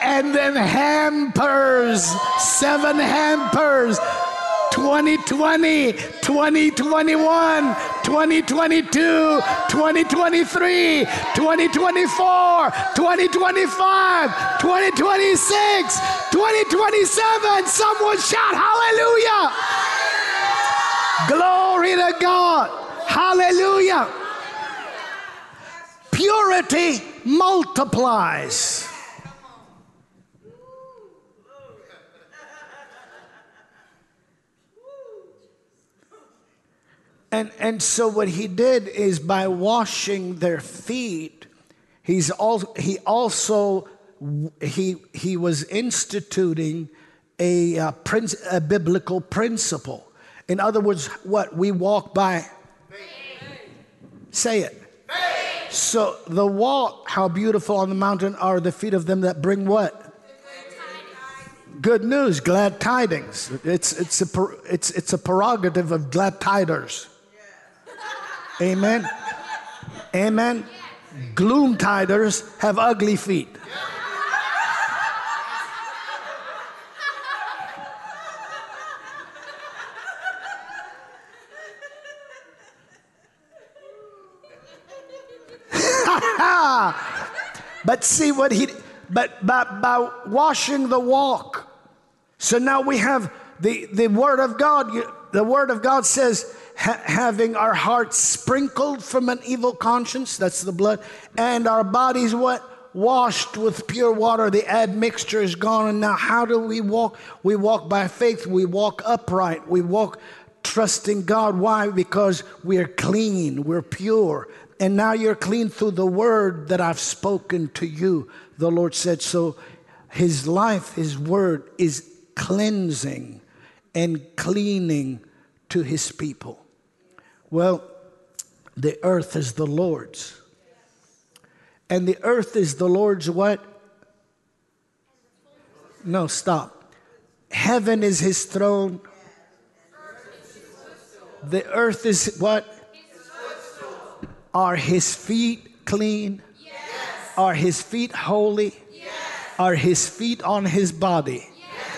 and then hampers, seven hampers. 2020, 2021, 2022, 2023, 2024, 2025, 2026, 2027. Someone shout hallelujah. Glory to God. Hallelujah. Purity multiplies. And, and so what he did is by washing their feet, he's all, he also he, he was instituting a, uh, princ- a biblical principle. In other words, what we walk by. Faith. Say it. Faith. So the walk, how beautiful on the mountain are the feet of them that bring what? Good news, glad tidings. It's, it's, a, it's, it's a prerogative of glad tiders. Amen. Amen. Gloom tiders have ugly feet. but see what he but by, by washing the walk so now we have the the word of god the word of god says ha- having our hearts sprinkled from an evil conscience, that's the blood, and our bodies what? Washed with pure water. The admixture is gone. And now, how do we walk? We walk by faith. We walk upright. We walk trusting God. Why? Because we're clean, we're pure. And now you're clean through the word that I've spoken to you. The Lord said so. His life, His word is cleansing and cleaning to His people. Well, the earth is the Lord's. And the earth is the Lord's what? No, stop. Heaven is his throne. The earth is what? Are his feet clean? Are his feet holy? Are his feet on his body?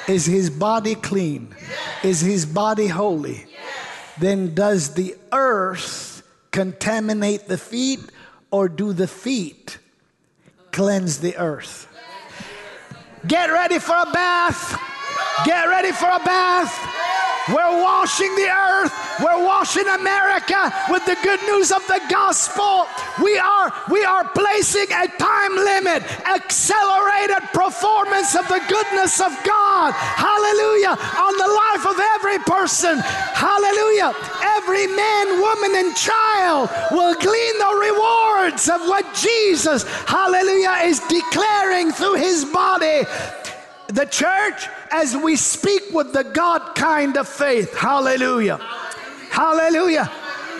Is his body clean? Is his body holy? Then does the earth contaminate the feet or do the feet cleanse the earth? Get ready for a bath. Get ready for a bath. We're washing the earth. We're washing America with the good news of the gospel. We are we are placing a time limit, accelerated performance of the goodness of God. Hallelujah. On the life of every person. Hallelujah. Every man, woman, and child will glean the rewards of what Jesus, hallelujah, is declaring through his body the church as we speak with the God kind of faith. Hallelujah. Hallelujah.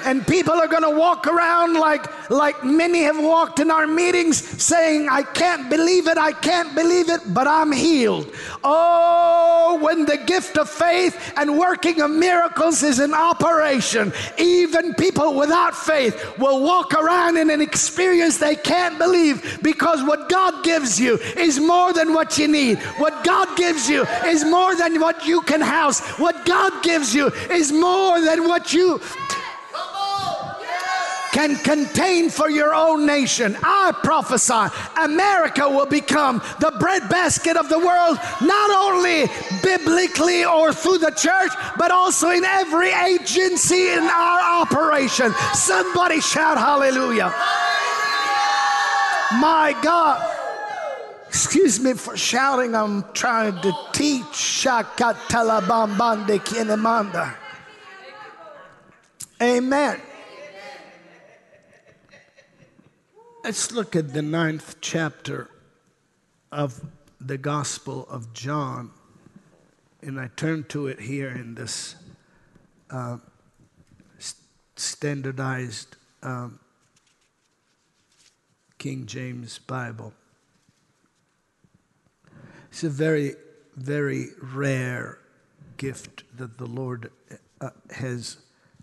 And people are going to walk around like like many have walked in our meetings saying, I can't believe it, I can't believe it, but I'm healed. Oh, when the gift of faith and working of miracles is in operation, even people without faith will walk around in an experience they can't believe because what God gives you is more than what you need. What God gives you is more than what you can house. What God gives you is more than what you can contain for your own nation. I prophesy America will become the breadbasket of the world, not only biblically or through the church, but also in every agency in our operation. Somebody shout hallelujah. My God. Excuse me for shouting, I'm trying to teach. Shakatalabambande kinemanda. Amen. Let's look at the ninth chapter of the Gospel of John. And I turn to it here in this uh, standardized um, King James Bible. It's a very, very rare gift that the Lord uh, has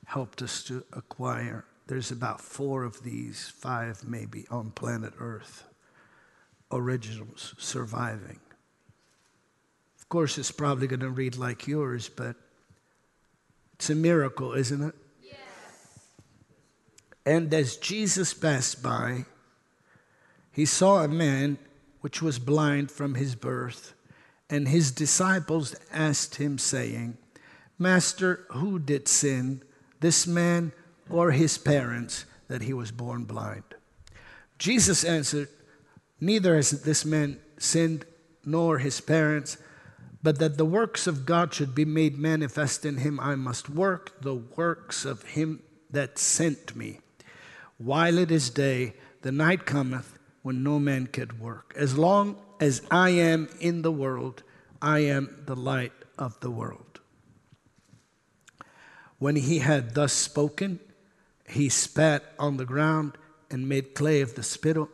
helped us to acquire. There's about four of these, five maybe, on planet Earth, originals surviving. Of course, it's probably going to read like yours, but it's a miracle, isn't it? Yes. And as Jesus passed by, he saw a man which was blind from his birth, and his disciples asked him, saying, Master, who did sin, this man or his parents that he was born blind? Jesus answered, Neither has this man sinned nor his parents, but that the works of God should be made manifest in him. I must work the works of him that sent me. While it is day, the night cometh when no man can work. As long as I am in the world, I am the light of the world. When he had thus spoken, he spat on the ground and made clay of the spittle,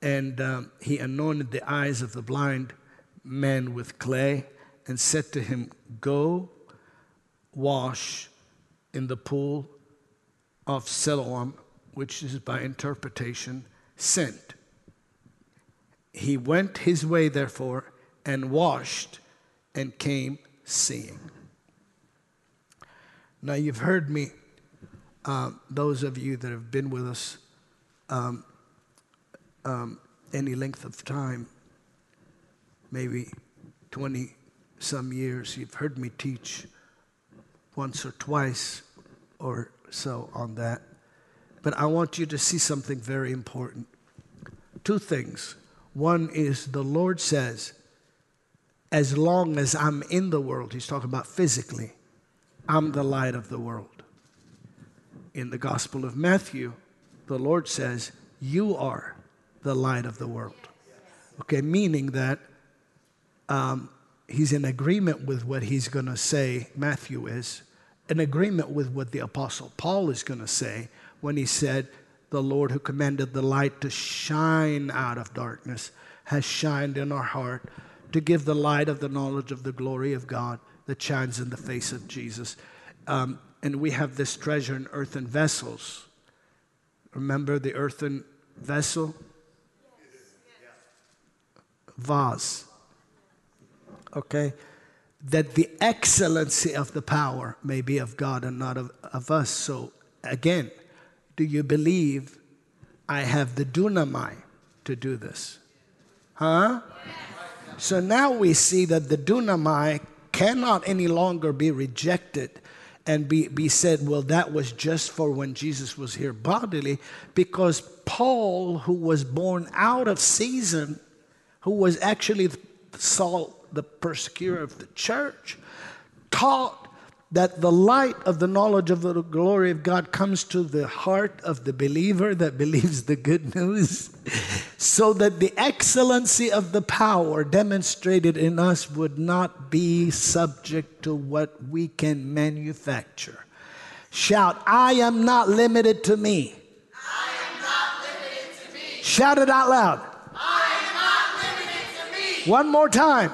and um, he anointed the eyes of the blind man with clay and said to him, Go wash in the pool of Siloam, which is by interpretation sent. He went his way, therefore, and washed and came seeing. Now, you've heard me um, those of you that have been with us um, um, any length of time, maybe 20 some years, you've heard me teach once or twice or so on that. But I want you to see something very important. Two things. One is the Lord says, as long as I'm in the world, He's talking about physically, I'm the light of the world in the Gospel of Matthew, the Lord says, You are the light of the world. Okay, meaning that um, he's in agreement with what he's going to say, Matthew is, in agreement with what the Apostle Paul is going to say when he said, The Lord who commanded the light to shine out of darkness has shined in our heart to give the light of the knowledge of the glory of God that shines in the face of Jesus. Um, and we have this treasure in earthen vessels. Remember the earthen vessel? Vase. Okay? That the excellency of the power may be of God and not of, of us. So, again, do you believe I have the dunamai to do this? Huh? So now we see that the dunamai cannot any longer be rejected and be, be said, well, that was just for when Jesus was here bodily, because Paul, who was born out of season, who was actually Saul, the persecutor of the church, taught that the light of the knowledge of the glory of God comes to the heart of the believer that believes the good news, so that the excellency of the power demonstrated in us would not be subject to what we can manufacture. Shout, I am not limited to me. Shout it out loud. One more time.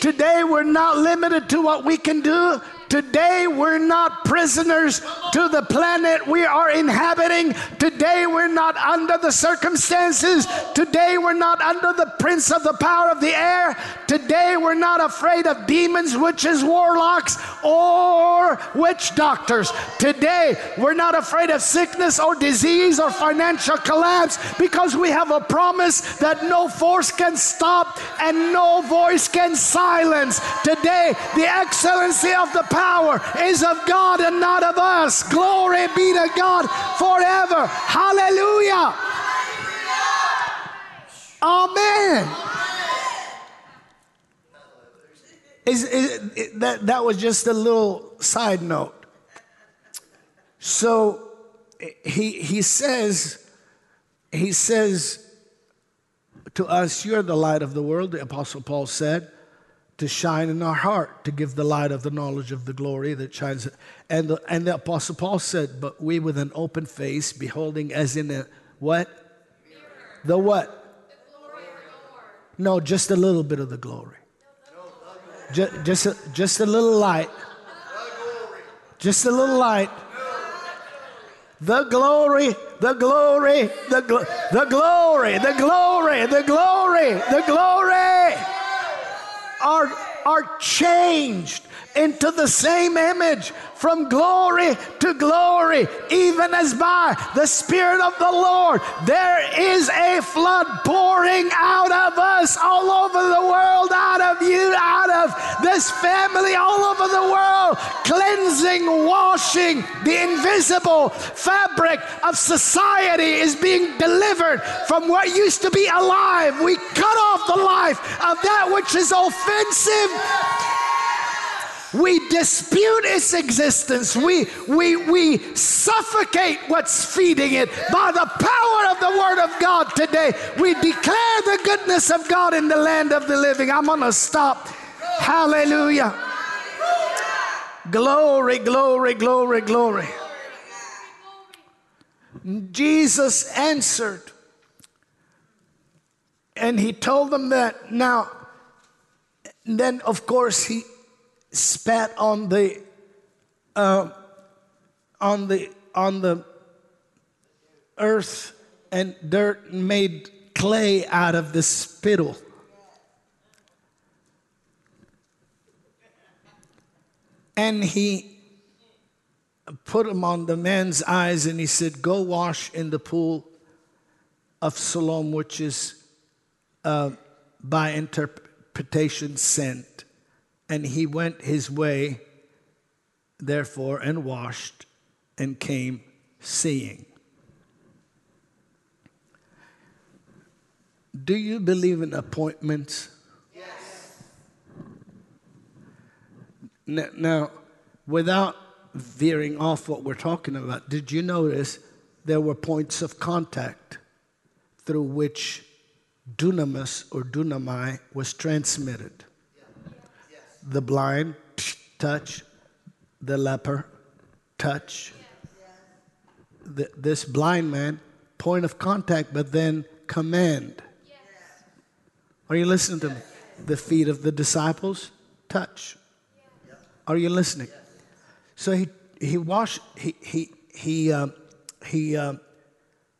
Today, we're not limited to what we can do. Today, we're not prisoners to the planet we are inhabiting. Today, we're not under the circumstances. Today, we're not under the prince of the power of the air. Today, we're not afraid of demons, witches, warlocks, or witch doctors. Today, we're not afraid of sickness or disease or financial collapse because we have a promise that no force can stop and no voice can silence. Today, the excellency of the power is of God and not of us. Glory be to God forever. Hallelujah. Amen. Is, is, that, that was just a little side note. So he, he says, he says to us, You're the light of the world, the Apostle Paul said to shine in our heart, to give the light of the knowledge of the glory that shines. And the, and the Apostle Paul said, But we with an open face, beholding as in a what? Mirror. The what? The glory no, just a little bit of the glory. Just, just, a, just a little light. Just a little light. The glory, the glory, the, gl- the glory, the glory, the glory, the glory are, are changed into the same image from glory to glory, even as by the Spirit of the Lord. There is a flood pouring out of us all over the world, out of you, out of this family, all over the world, cleansing, washing the invisible fabric of society is being delivered from what used to be alive. We cut off the life of that which is offensive we dispute its existence. We, we, we suffocate what's feeding it by the power of the Word of God today. We declare the goodness of God in the land of the living. I'm going to stop. Hallelujah. Glory, glory, glory, glory. Jesus answered. And he told them that. Now, then, of course, he spat on the uh, on the on the earth and dirt and made clay out of the spittle. And he put them on the man's eyes and he said, Go wash in the pool of Siloam, which is uh, by interpretation sent. And he went his way, therefore, and washed and came seeing. Do you believe in appointments? Yes. Now, without veering off what we're talking about, did you notice there were points of contact through which dunamis or dunamai was transmitted? The blind, touch, the leper, touch. The, this blind man, point of contact, but then command. Are you listening to me? The feet of the disciples, touch. Are you listening? So he he wash he he he uh, he uh,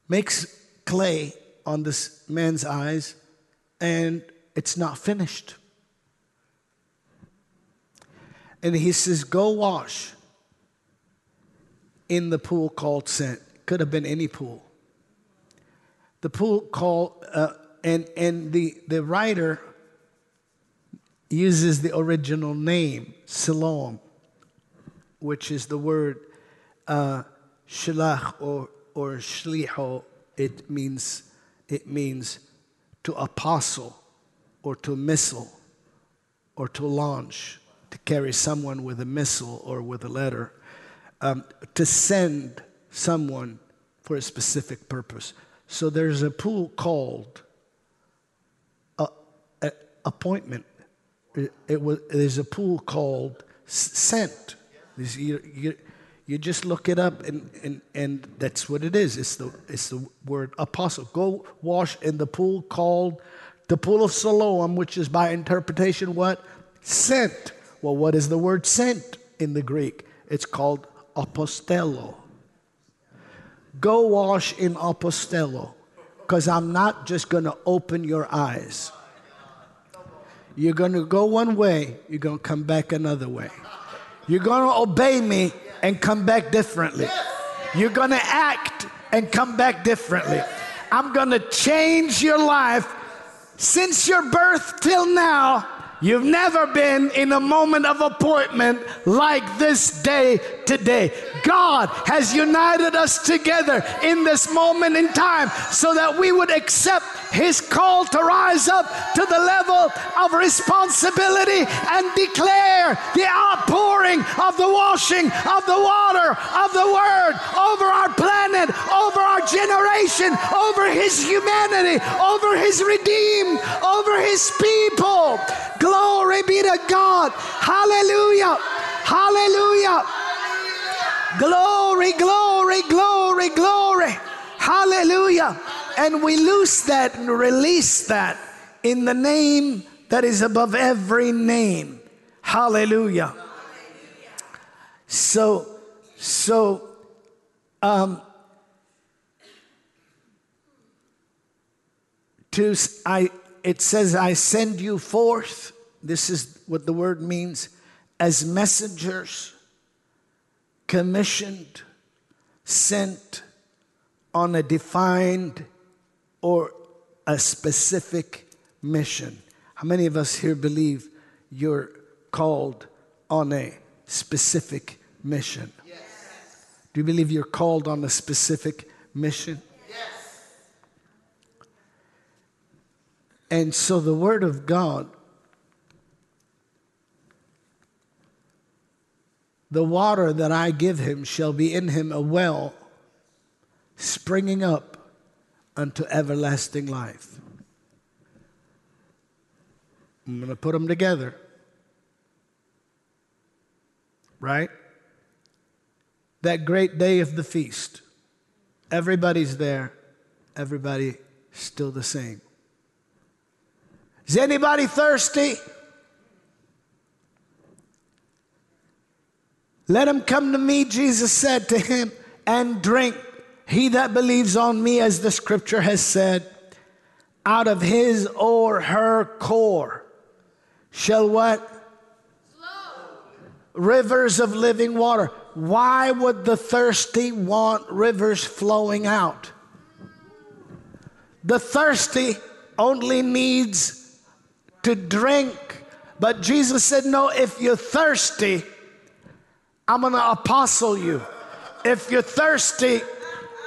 makes clay on this man's eyes, and it's not finished. And he says, Go wash in the pool called Sent. Could have been any pool. The pool called, uh, and, and the, the writer uses the original name, Siloam, which is the word uh, shalach or, or shliho. It means, it means to apostle or to missile or to launch to carry someone with a missile or with a letter, um, to send someone for a specific purpose. So there's a pool called a, a appointment. It, it was, there's a pool called sent. You, you, You just look it up, and, and, and that's what it is. It's the, it's the word apostle. Go wash in the pool called the pool of Siloam, which is by interpretation what? Sent. Well, what is the word sent in the Greek? It's called apostello. Go wash in apostello, because I'm not just going to open your eyes. You're going to go one way, you're going to come back another way. You're going to obey me and come back differently. You're going to act and come back differently. I'm going to change your life since your birth till now. You've never been in a moment of appointment like this day today. God has united us together in this moment in time so that we would accept His call to rise up to the level of responsibility and declare the outpouring of the washing of the water of the Word over our planet, over our generation, over His humanity, over His redeemed, over His people. Glory be to God. Hallelujah. Hallelujah. Glory, glory, glory, glory. Hallelujah. And we loose that and release that in the name that is above every name. Hallelujah. So, so, um, to, I, it says, I send you forth. This is what the word means as messengers commissioned, sent on a defined or a specific mission. How many of us here believe you're called on a specific mission? Yes. Do you believe you're called on a specific mission? Yes. And so the Word of God The water that I give him shall be in him a well springing up unto everlasting life. I'm going to put them together. Right? That great day of the feast. Everybody's there. Everybody still the same. Is anybody thirsty? Let him come to me, Jesus said to him, and drink. He that believes on me, as the scripture has said, out of his or her core shall what? Flow. Rivers of living water. Why would the thirsty want rivers flowing out? The thirsty only needs to drink. But Jesus said, No, if you're thirsty, I'm going to apostle you. If you're thirsty,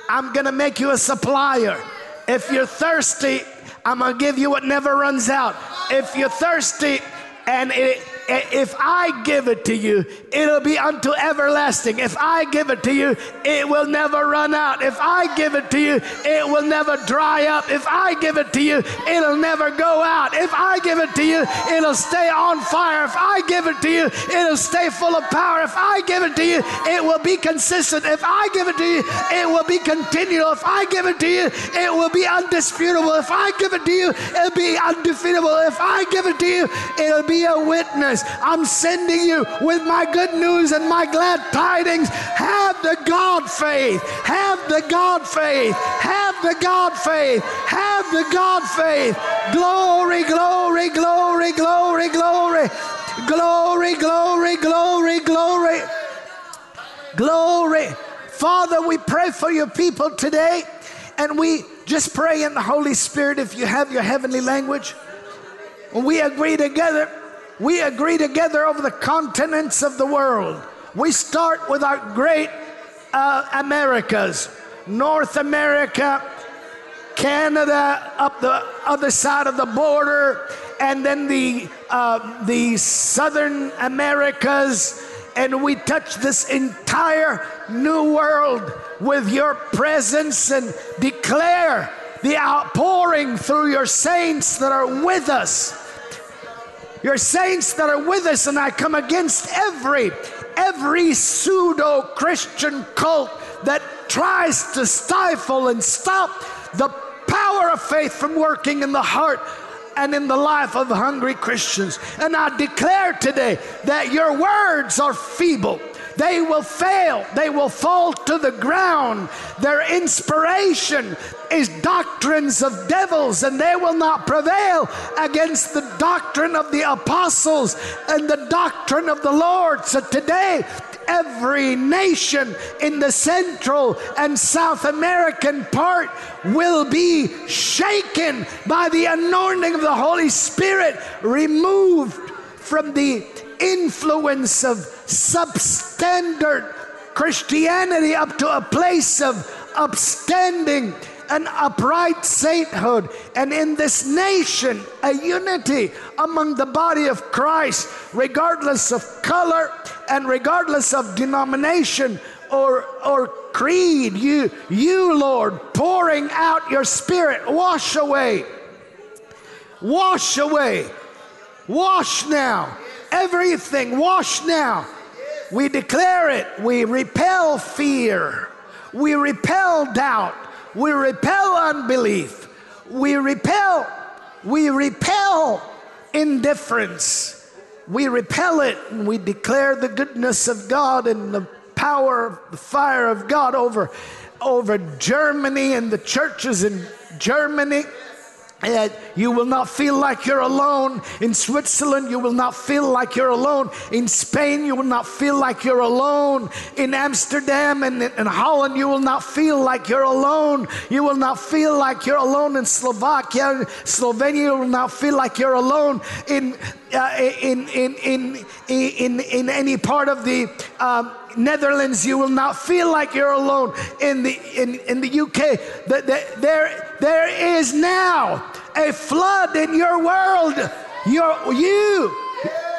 I'm going to make you a supplier. If you're thirsty, I'm going to give you what never runs out. If you're thirsty and it, if I give it to you, it'll be unto everlasting. If I give it to you, it will never run out. If I give it to you, it will never dry up. If I give it to you, it'll never go out. If I give it to you, it'll stay on fire. If I give it to you, it'll stay full of power. If I give it to you, it will be consistent. If I give it to you, it will be continual. If I give it to you, it will be undisputable. If I give it to you, it'll be undefeatable. If I give it to you, it'll be a witness. I'm sending you with my good news and my glad tidings. Have the God faith. Have the God faith. Have the God faith. Have the God faith. Glory, glory, glory, glory, glory. Glory, glory, glory, glory. Glory. Father, we pray for your people today and we just pray in the Holy Spirit if you have your heavenly language. We agree together we agree together over the continents of the world. We start with our great uh, Americas, North America, Canada, up the other side of the border, and then the, uh, the Southern Americas, and we touch this entire new world with your presence and declare the outpouring through your saints that are with us your saints that are with us, and I come against every every pseudo Christian cult that tries to stifle and stop the power of faith from working in the heart and in the life of hungry Christians. And I declare today that your words are feeble. They will fail. They will fall to the ground. Their inspiration is doctrines of devils, and they will not prevail against the doctrine of the apostles and the doctrine of the Lord. So today, every nation in the Central and South American part will be shaken by the anointing of the Holy Spirit, removed from the influence of substandard Christianity up to a place of upstanding and upright sainthood, and in this nation, a unity among the body of Christ, regardless of color and regardless of denomination or, or creed. You, you, Lord, pouring out your spirit, wash away, wash away, wash now, everything, wash now. We declare it, we repel fear, we repel doubt we repel unbelief. We repel, we repel indifference. We repel it and we declare the goodness of God and the power, the fire of God over, over Germany and the churches in Germany. And you will not feel like you're alone. In Switzerland, you will not feel like you're alone. In Spain, you will not feel like you're alone. In Amsterdam and in Holland, you will not feel like you're alone. You will not feel like you're alone in Slovakia, Slovenia, you will not feel like you're alone. In uh, in, in, in, in, in any part of the um, Netherlands, you will not feel like you're alone. In the, in, in the UK, the, the, there, there is now a flood in your world. Your, you,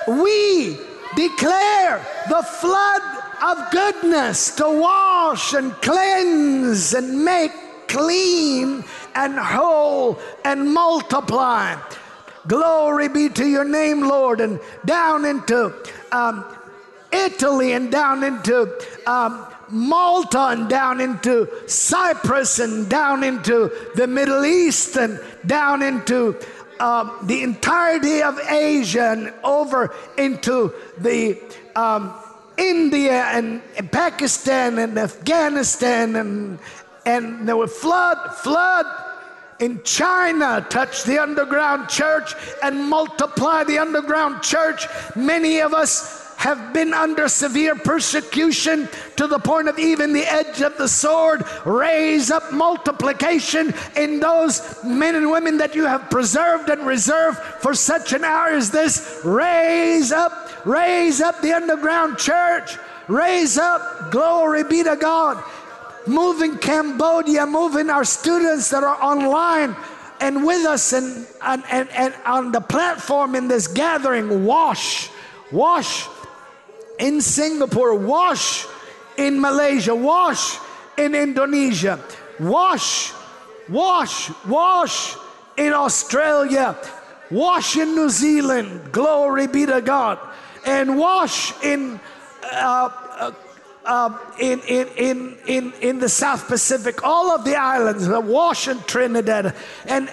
we declare the flood of goodness to wash and cleanse and make clean and whole and multiply. Glory be to your name, Lord. And down into um, Italy and down into um, Malta and down into Cyprus and down into the Middle East and down into um, the entirety of Asia and over into the um, India and, and, Pakistan and Afghanistan and and there were flood, flood in China touch the underground church and multiply the underground church. Many of us have been under severe persecution to the point of even the edge of the sword. Raise up multiplication in those men and women that you have preserved and reserved for such an hour as this. Raise up, raise up the underground church. Raise up, glory be to God. Moving Cambodia, moving our students that are online and with us and, and, and, and on the platform in this gathering. Wash, wash in Singapore, wash in Malaysia, wash in Indonesia, wash, wash, wash in Australia, wash in New Zealand, glory be to God, and wash in. Uh, uh, uh, in, in, in, in, in the South Pacific, all of the islands, wash in Trinidad, and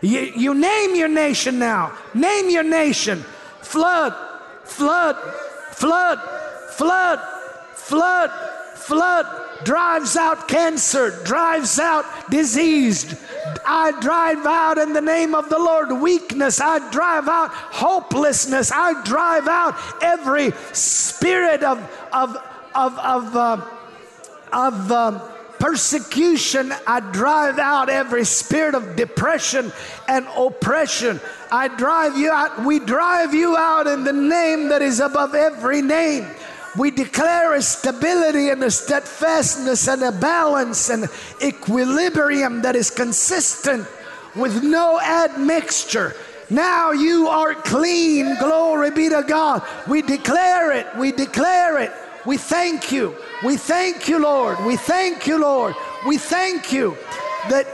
you, you name your nation now. Name your nation. Flood, flood, flood, flood, flood, flood drives out cancer, drives out disease. I drive out in the name of the Lord weakness. I drive out hopelessness. I drive out every spirit of, of, of, of, uh, of uh, persecution. I drive out every spirit of depression and oppression. I drive you out. We drive you out in the name that is above every name. We declare a stability and a steadfastness and a balance and equilibrium that is consistent with no admixture. Now you are clean. Glory be to God. We declare it. We declare it. We thank you. We thank you, Lord. We thank you, Lord. We thank you that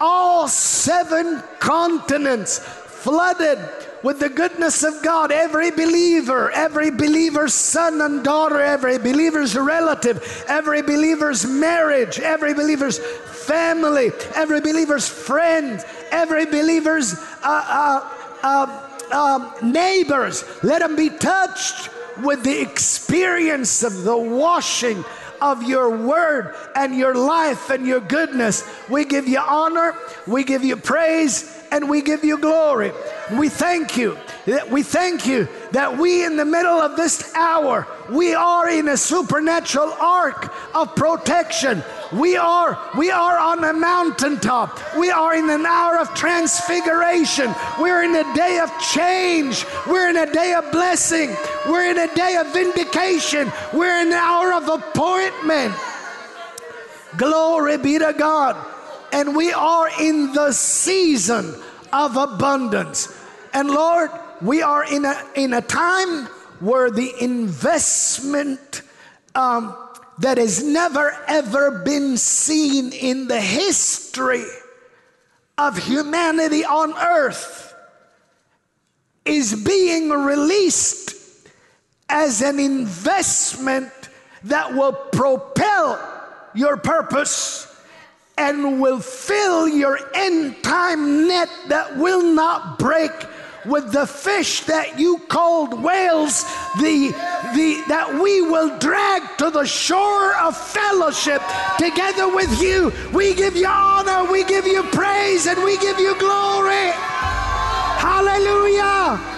all seven continents flooded with the goodness of God. Every believer, every believer's son and daughter, every believer's relative, every believer's marriage, every believer's family, every believer's friend, every believer's uh, uh, uh, neighbors. Let them be touched with the experience of the washing of your word and your life and your goodness. We give you honor, we give you praise, and we give you glory. We thank you. We thank you that we, in the middle of this hour, we are in a supernatural ark of protection. We are, we are on a mountaintop. We are in an hour of transfiguration. We're in a day of change. We're in a day of blessing. We're in a day of vindication. We're in an hour of appointment. Glory be to God. And we are in the season of abundance. And Lord, we are in a, in a time where the investment um, that has never ever been seen in the history of humanity on earth is being released as an investment that will propel your purpose and will fill your end time net that will not break with the fish that you called whales, the, the, that we will drag to the shore of fellowship together with you. We give you honor, we give you praise, and we give you glory. Hallelujah.